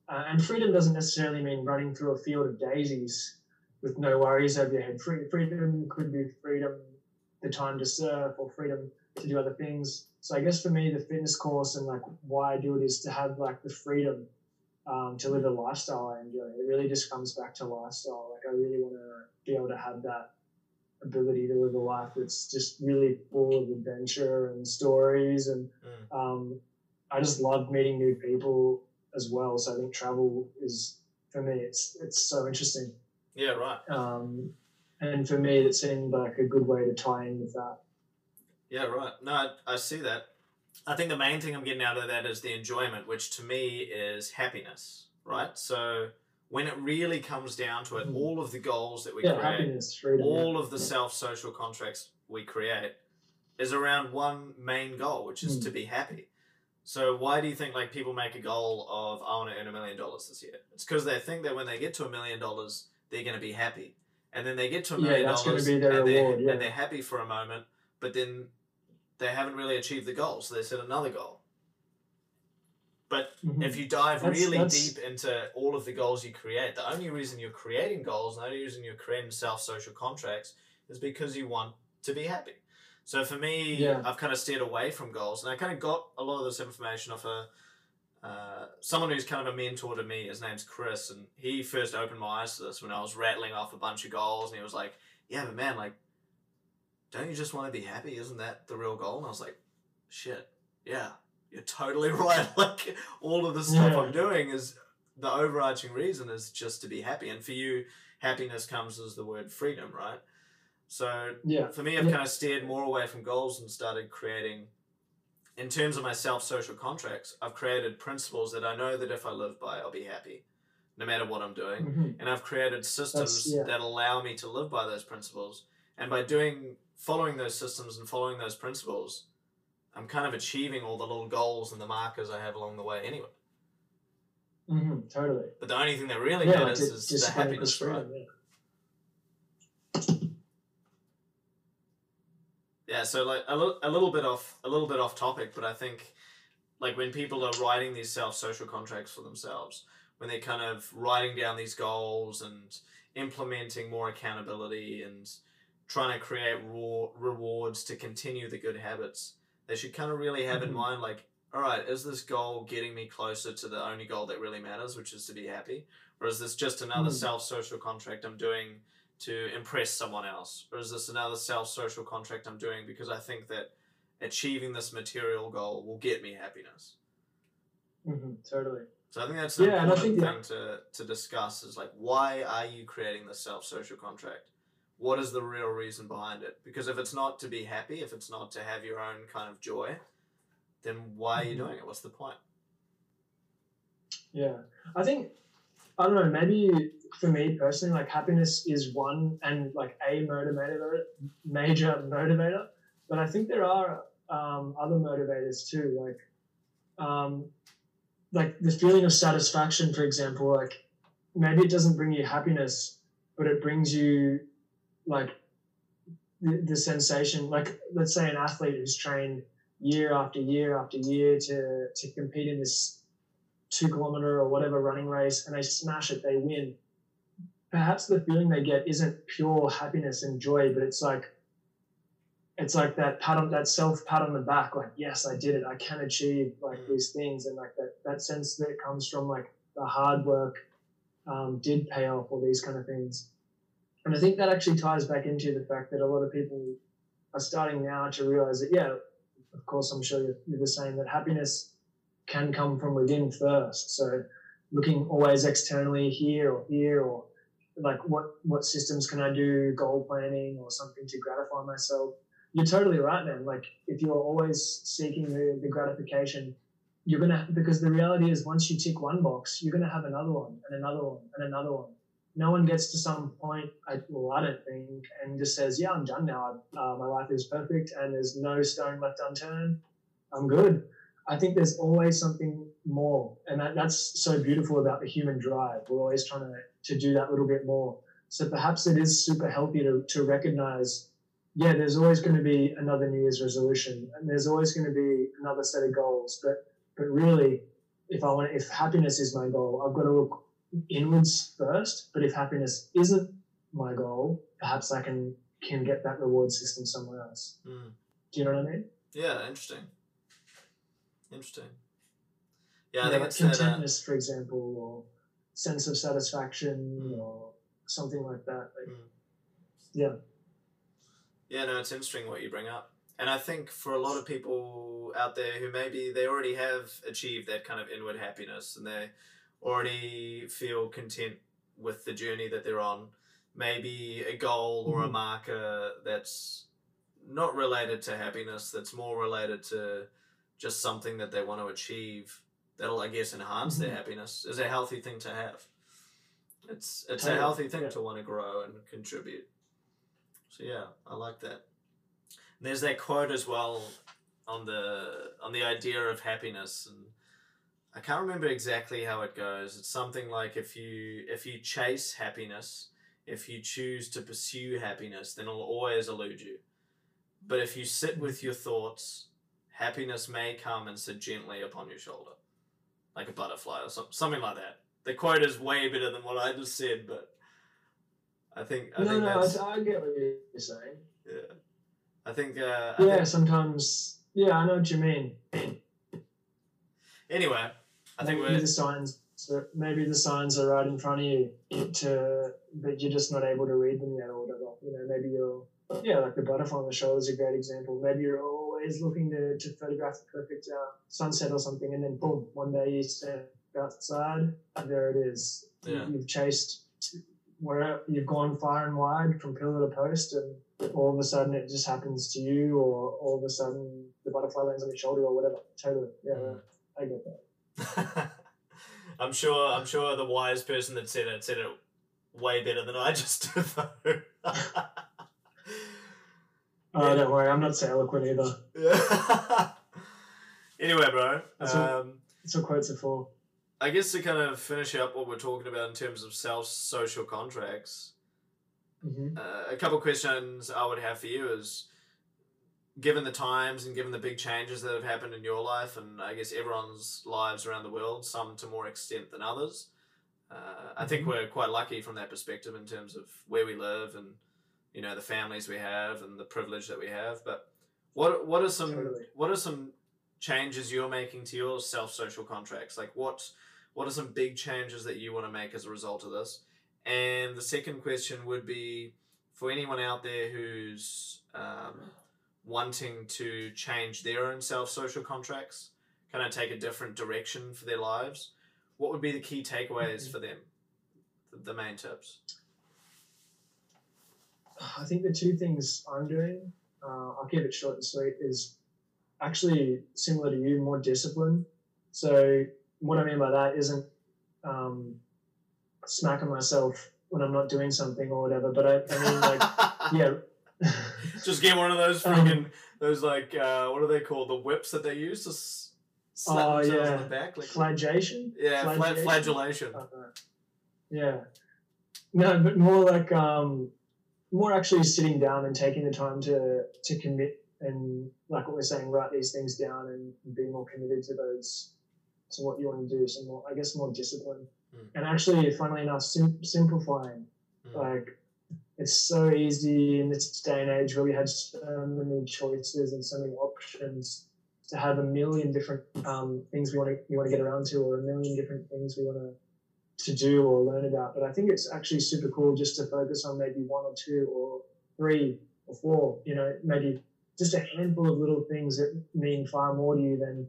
Uh, and freedom doesn't necessarily mean running through a field of daisies with no worries over your head. Free, freedom could be freedom, the time to surf, or freedom to do other things. So I guess for me, the fitness course and like why I do it is to have like the freedom um, to live a lifestyle I enjoy. It really just comes back to lifestyle. Like I really want to be able to have that ability to live a life that's just really full of adventure and stories and Mm. um, I just love meeting new people as well. So I think travel is for me it's it's so interesting. yeah right Um, and for me, it seemed like a good way to tie in with that. Yeah, right. No, I, I see that. I think the main thing I'm getting out of that is the enjoyment, which to me is happiness, right? So when it really comes down to it, Mhm. all of the goals that we yeah, create, freedom. all yeah. of the self social contracts we create is around one main goal, which is Mm. to be happy. So why do you think like people make a goal of I want to earn a million dollars this year? It's because they think that when they get to a million dollars, they're going to be happy, and then they get to a million dollars and, they're, yeah. and they're happy for a moment, but then they haven't really achieved the goal, so they set another goal. But Mhm. if you dive That's- really that's- deep into all of the goals you create, the only reason you're creating goals, the only reason you're creating self social contracts is because you want to be happy. So for me, Yeah. I've kind of steered away from goals, and I kind of got a lot of this information off a uh, someone who's kind of a mentor to me. His name's Chris, and he first opened my eyes to this when I was rattling off a bunch of goals, and he was like, "Yeah, but man, like, don't you just want to be happy? Isn't that the real goal?" And I was like, "Shit, yeah, you're totally right. like, all of the stuff Yeah. I'm doing is the overarching reason is just to be happy. And for you, happiness comes as the word freedom, right? So Yeah. for me, I've Yeah. kind of steered more away from goals and started creating, in terms of my self social contracts, I've created principles that I know that if I live by, I'll be happy, no matter what I'm doing. Mhm. And I've created systems yeah. that allow me to live by those principles. And by doing, following those systems and following those principles, I'm kind of achieving all the little goals and the markers I have along the way anyway. Mhm. Totally. But the only thing that really Yeah, matters di- is the discipline happiness, equals right? yeah. Yeah, so like a, li- a little bit off a little bit off topic, but I think like when people are writing these self social contracts for themselves, when they're kind of writing down these goals and implementing more accountability and trying to create raw rewards to continue the good habits, they should kind of really have in Mhm. mind like, all right, is this goal getting me closer to the only goal that really matters, which is to be happy, or is this just another Mm. self social contract I'm doing to impress someone else? Or is this another self social contract I'm doing because I think that achieving this material goal will get me happiness? Mhm. Totally. So I think that's an Yeah, and I important think thing to, to discuss is like, why are you creating this self social contract? What is the real reason behind it? Because if it's not to be happy, if it's not to have your own kind of joy, then why are you Mhm. doing it? What's the point? Yeah. I think I don't know, maybe for me personally, like happiness is one and like a motivator, major motivator. But I think there are um, other motivators too, like um, like the feeling of satisfaction, for example. Like maybe it doesn't bring you happiness, but it brings you like the, the sensation. Like let's say an athlete who's trained year after year after year to to compete in this two kilometer or whatever running race and they smash it, they win. Perhaps the feeling they get isn't pure happiness and joy, but it's like it's like that pat on that self pat on the back, like yes, I did it. I can achieve like Mm. these things, and like that that sense that comes from like the hard work um, did pay off, all these kind of things. And I think that actually ties back into the fact that a lot of people are starting now to realize that yeah, of course, I'm sure you're, you're the same that happiness can come from within first. So looking always externally here or here or like what what systems can I do, goal planning or something to gratify myself. You're totally right, man. Like if you're always seeking the, the gratification, you're gonna because the reality is once you tick one box, you're gonna have another one and another one and another one. No one gets to some point, I, well, I don't think, and just says, "Yeah, I'm done now. Uh, my life is perfect, and there's no stone left unturned. I'm good." I think there's always something more, and that, that's so beautiful about the human drive. We're always trying to, to do that little bit more. So perhaps it is super healthy to, to recognize, yeah, there's always going to be another New Year's resolution, and there's always going to be another set of goals. But but really, if I want, if happiness is my goal, I've got to look inwards first. But if happiness isn't my goal, perhaps I can can get that reward system somewhere else. Mm. Do you know what I mean? Yeah, interesting. Interesting. Yeah, I Yeah, think like contentness, for example, or sense of satisfaction, Mm. or something like that. Like, Mm. Yeah, Yeah, no, it's interesting what you bring up. And I think for a lot of people out there who maybe they already have achieved that kind of inward happiness and they already feel content with the journey that they're on, maybe a goal or a Mhm. marker that's not related to happiness, that's more related to just something that they want to achieve that'll, I guess, enhance their Mhm. happiness is a healthy thing to have. It's it's a healthy thing yeah. to want to grow and contribute. So yeah, I like that. There's that quote as well on the on the idea of happiness and I can't remember exactly how it goes. It's something like if you if you chase happiness, if you choose to pursue happiness, then it'll always elude you. But if you sit with your thoughts, happiness may come and sit gently upon your shoulder, like a butterfly or some, something like that. The quote is way better than what I just said, but I think I no, think no, that's I, I get what you're saying. yeah. I think uh, I Yeah, think, sometimes. Yeah, I know what you mean. Anyway. I think maybe we're the signs. So maybe the signs are right in front of you, to, but you're just not able to read them yet, or whatever. You know, maybe you're. Yeah, like the butterfly on the shoulder is a great example. Maybe you're always looking to, to photograph the perfect uh, sunset or something, and then boom, one day you say, outside, and there it is. Yeah. You've chased where you've gone far and wide from pillar to post, and all of a sudden it just happens to you, or all of a sudden the butterfly lands on your shoulder, or whatever. Totally, yeah, Mm. I get that. I'm sure. I'm sure the wise person that said it said it way better than I just did, though. Oh, don't worry, I'm not so eloquent either. Anyway, bro. That's what- Um, That's what quotes are for. I guess to kind of finish up what we're talking about in terms of self social contracts, hmm uh, a couple questions I would have for you is given the times and given the big changes that have happened in your life and I guess everyone's lives around the world, some to more extent than others. Uh, I think Mhm. we're quite lucky from that perspective in terms of where we live and you know the families we have and the privilege that we have. But what what are some Totally. what are some changes you're making to your self social contracts? Like what what are some big changes that you want to make as a result of this? And the second question would be for anyone out there who's um, wanting to change their own self social contracts, kind of take a different direction for their lives, what would be the key takeaways Mhm. for them? The, the main tips. I think the two things I'm doing, uh, I'll keep it short and sweet, is actually similar to you, more discipline. So what I mean by that isn't um, smacking myself when I'm not doing something or whatever, but I, I mean like yeah. Just get one of those Um, freaking those like uh, what are they called? The whips that they use to s- slap Oh, themselves yeah. on the back, like flagellation. yeah, flagellation? flagellation. Uh, yeah. No, but more like um, more actually sitting down and taking the time to to commit and like what we're saying, write these things down and be more committed to those to what you want to do. So more, I guess, more discipline. Mm. And actually, funnily enough, sim- simplifying. Mm. Like it's so easy in this day and age where we had so many choices and so many options to have a million different um, things we want to we want to get around to, or a million different things we want to to do or learn about. But I think it's actually super cool just to focus on maybe one or two or three or four. You know, maybe just a handful of little things that mean far more to you than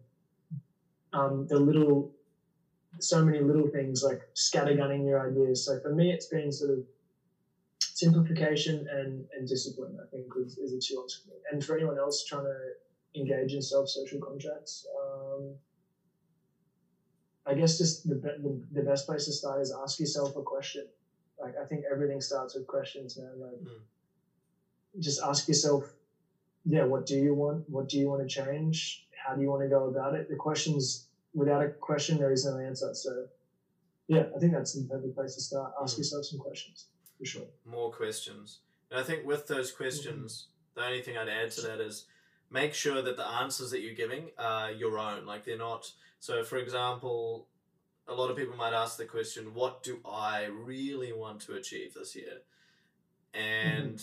um, the little, so many little things like scattergunning your ideas. So for me, it's been sort of simplification and, and discipline. I think is, is the two ones for me. And for anyone else trying to engage in self-social contracts, um, I guess just the, the the best place to start is ask yourself a question. Like I think everything starts with questions, man. Like Mm. just ask yourself, yeah, what do you want? What do you want to change? How do you want to go about it? The questions without a question, there is no answer. So yeah, I think that's the perfect place to start. Ask Mm. yourself some questions for sure. more questions. And I think with those questions, the only thing I'd add to that is make sure that the answers that you're giving are your own. Like they're not. So, for example, a lot of people might ask the question, What do I really want to achieve this year? And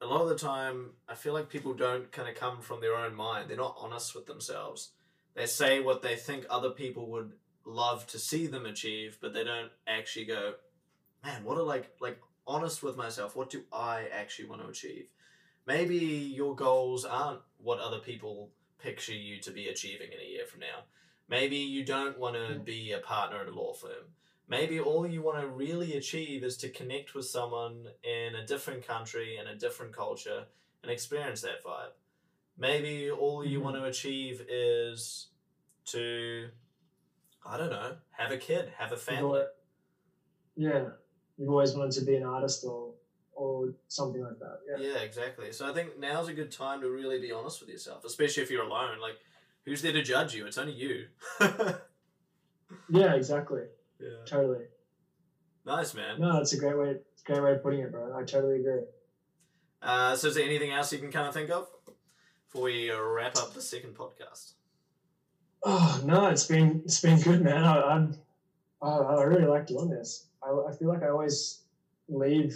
a lot of the time, I feel like people don't kind of come from their own mind. They're not honest with themselves. They say what they think other people would love to see them achieve, but they don't actually go, man, what are like like honest with myself? What do I actually want to achieve? Maybe your goals aren't what other people picture you to be achieving in a year from now. Maybe you don't want to be a partner at a law firm. Maybe all you want to really achieve is to connect with someone in a different country and a different culture and experience that vibe. Maybe all you Mhm. want to achieve is to, I don't know, have a kid, have a family. yeah, you've always wanted to be an artist or or something like that. Yeah. Yeah, exactly. So I think now's a good time to really be honest with yourself, especially if you're alone. Like, who's there to judge you? It's only you. Yeah, exactly. yeah. Totally. Nice, man. No, that's a great way great way of putting it, bro. I totally agree. Uh, so, is there anything else you can kind of think of before we wrap up the second podcast? Oh no, it's been it's been good, man. I, I'm oh, I really like doing this. I, I feel like I always leave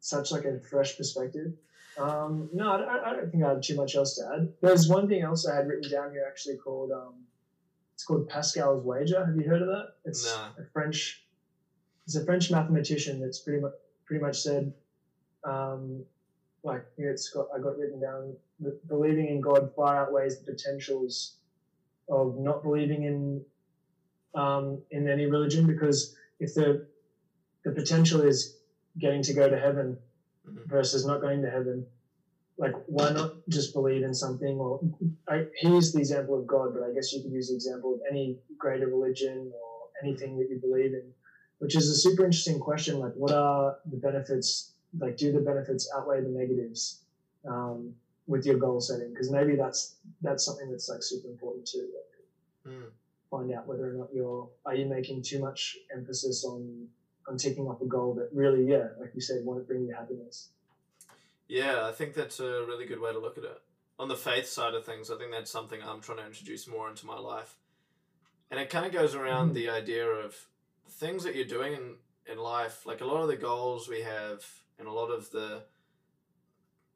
such like a fresh perspective. Um, no, I, don't- I don't think I have too much else to add. There's one thing else I had written down here actually called um, it's called Pascal's wager. Have you heard of that? It's No. a French. It's a French mathematician that's pretty much pretty much said, um, like it's got I got written down. Believing in God far outweighs the potentials of not believing in um, in any religion because if the the potential is getting to go to heaven Mhm. versus not going to heaven, like why not just believe in something? Or I, here's the example of God, but I guess you could use the example of any greater religion or anything that you believe in, which is a super interesting question. Like, what are the benefits? Like, do the benefits outweigh the negatives um, with your goal setting? Because maybe that's that's something that's like super important too. Like, Mm. find out whether or not you're are you making too much emphasis on on ticking off a goal that really, yeah, like you said, won't bring you happiness. Yeah, I think that's a really good way to look at it. On the faith side of things, I think that's something I'm trying to introduce more into my life. And it kind of goes around Mhm. the idea of things that you're doing in, in life. Like a lot of the goals we have and a lot of the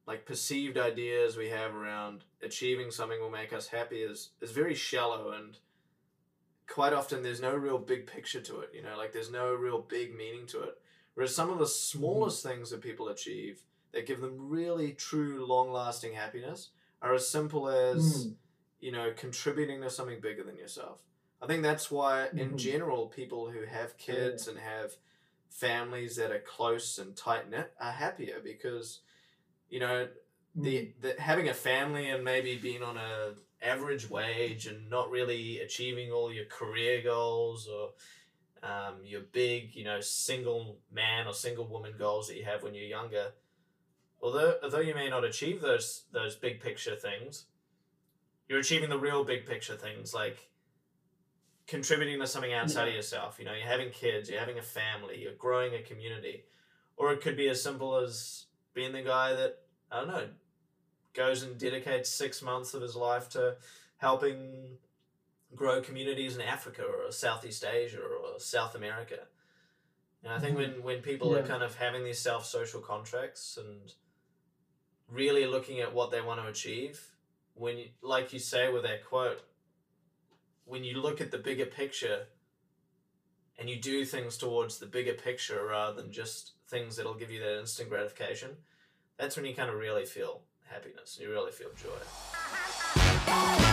like perceived ideas we have around achieving something will make us happy is, is very shallow and quite often there's no real big picture to it, you know, like there's no real big meaning to it. Whereas some of the smallest things that people achieve that give them really true long lasting happiness are as simple as Mm. you know contributing to something bigger than yourself i think that's why in Mhm. general people who have kids and have families that are close and tight knit are happier because you know the, the having a family and maybe being on a average wage and not really achieving all your career goals or um, your big you know single man or single woman goals that you have when you're younger. Although although you may not achieve those those big picture things you're achieving the real big picture things like contributing to something outside of yourself. You know you're having kids you're having a family you're growing a community. Or it could be as simple as being the guy that i don't know goes and dedicates six months of his life to helping grow communities in africa or southeast asia or south america and i think Mhm. when when people are kind of having these self-social contracts and really looking at what they want to achieve when you, like you say with that quote when you look at the bigger picture and you do things towards the bigger picture rather than just things that'll give you that instant gratification that's when you kind of really feel happiness. You really feel joy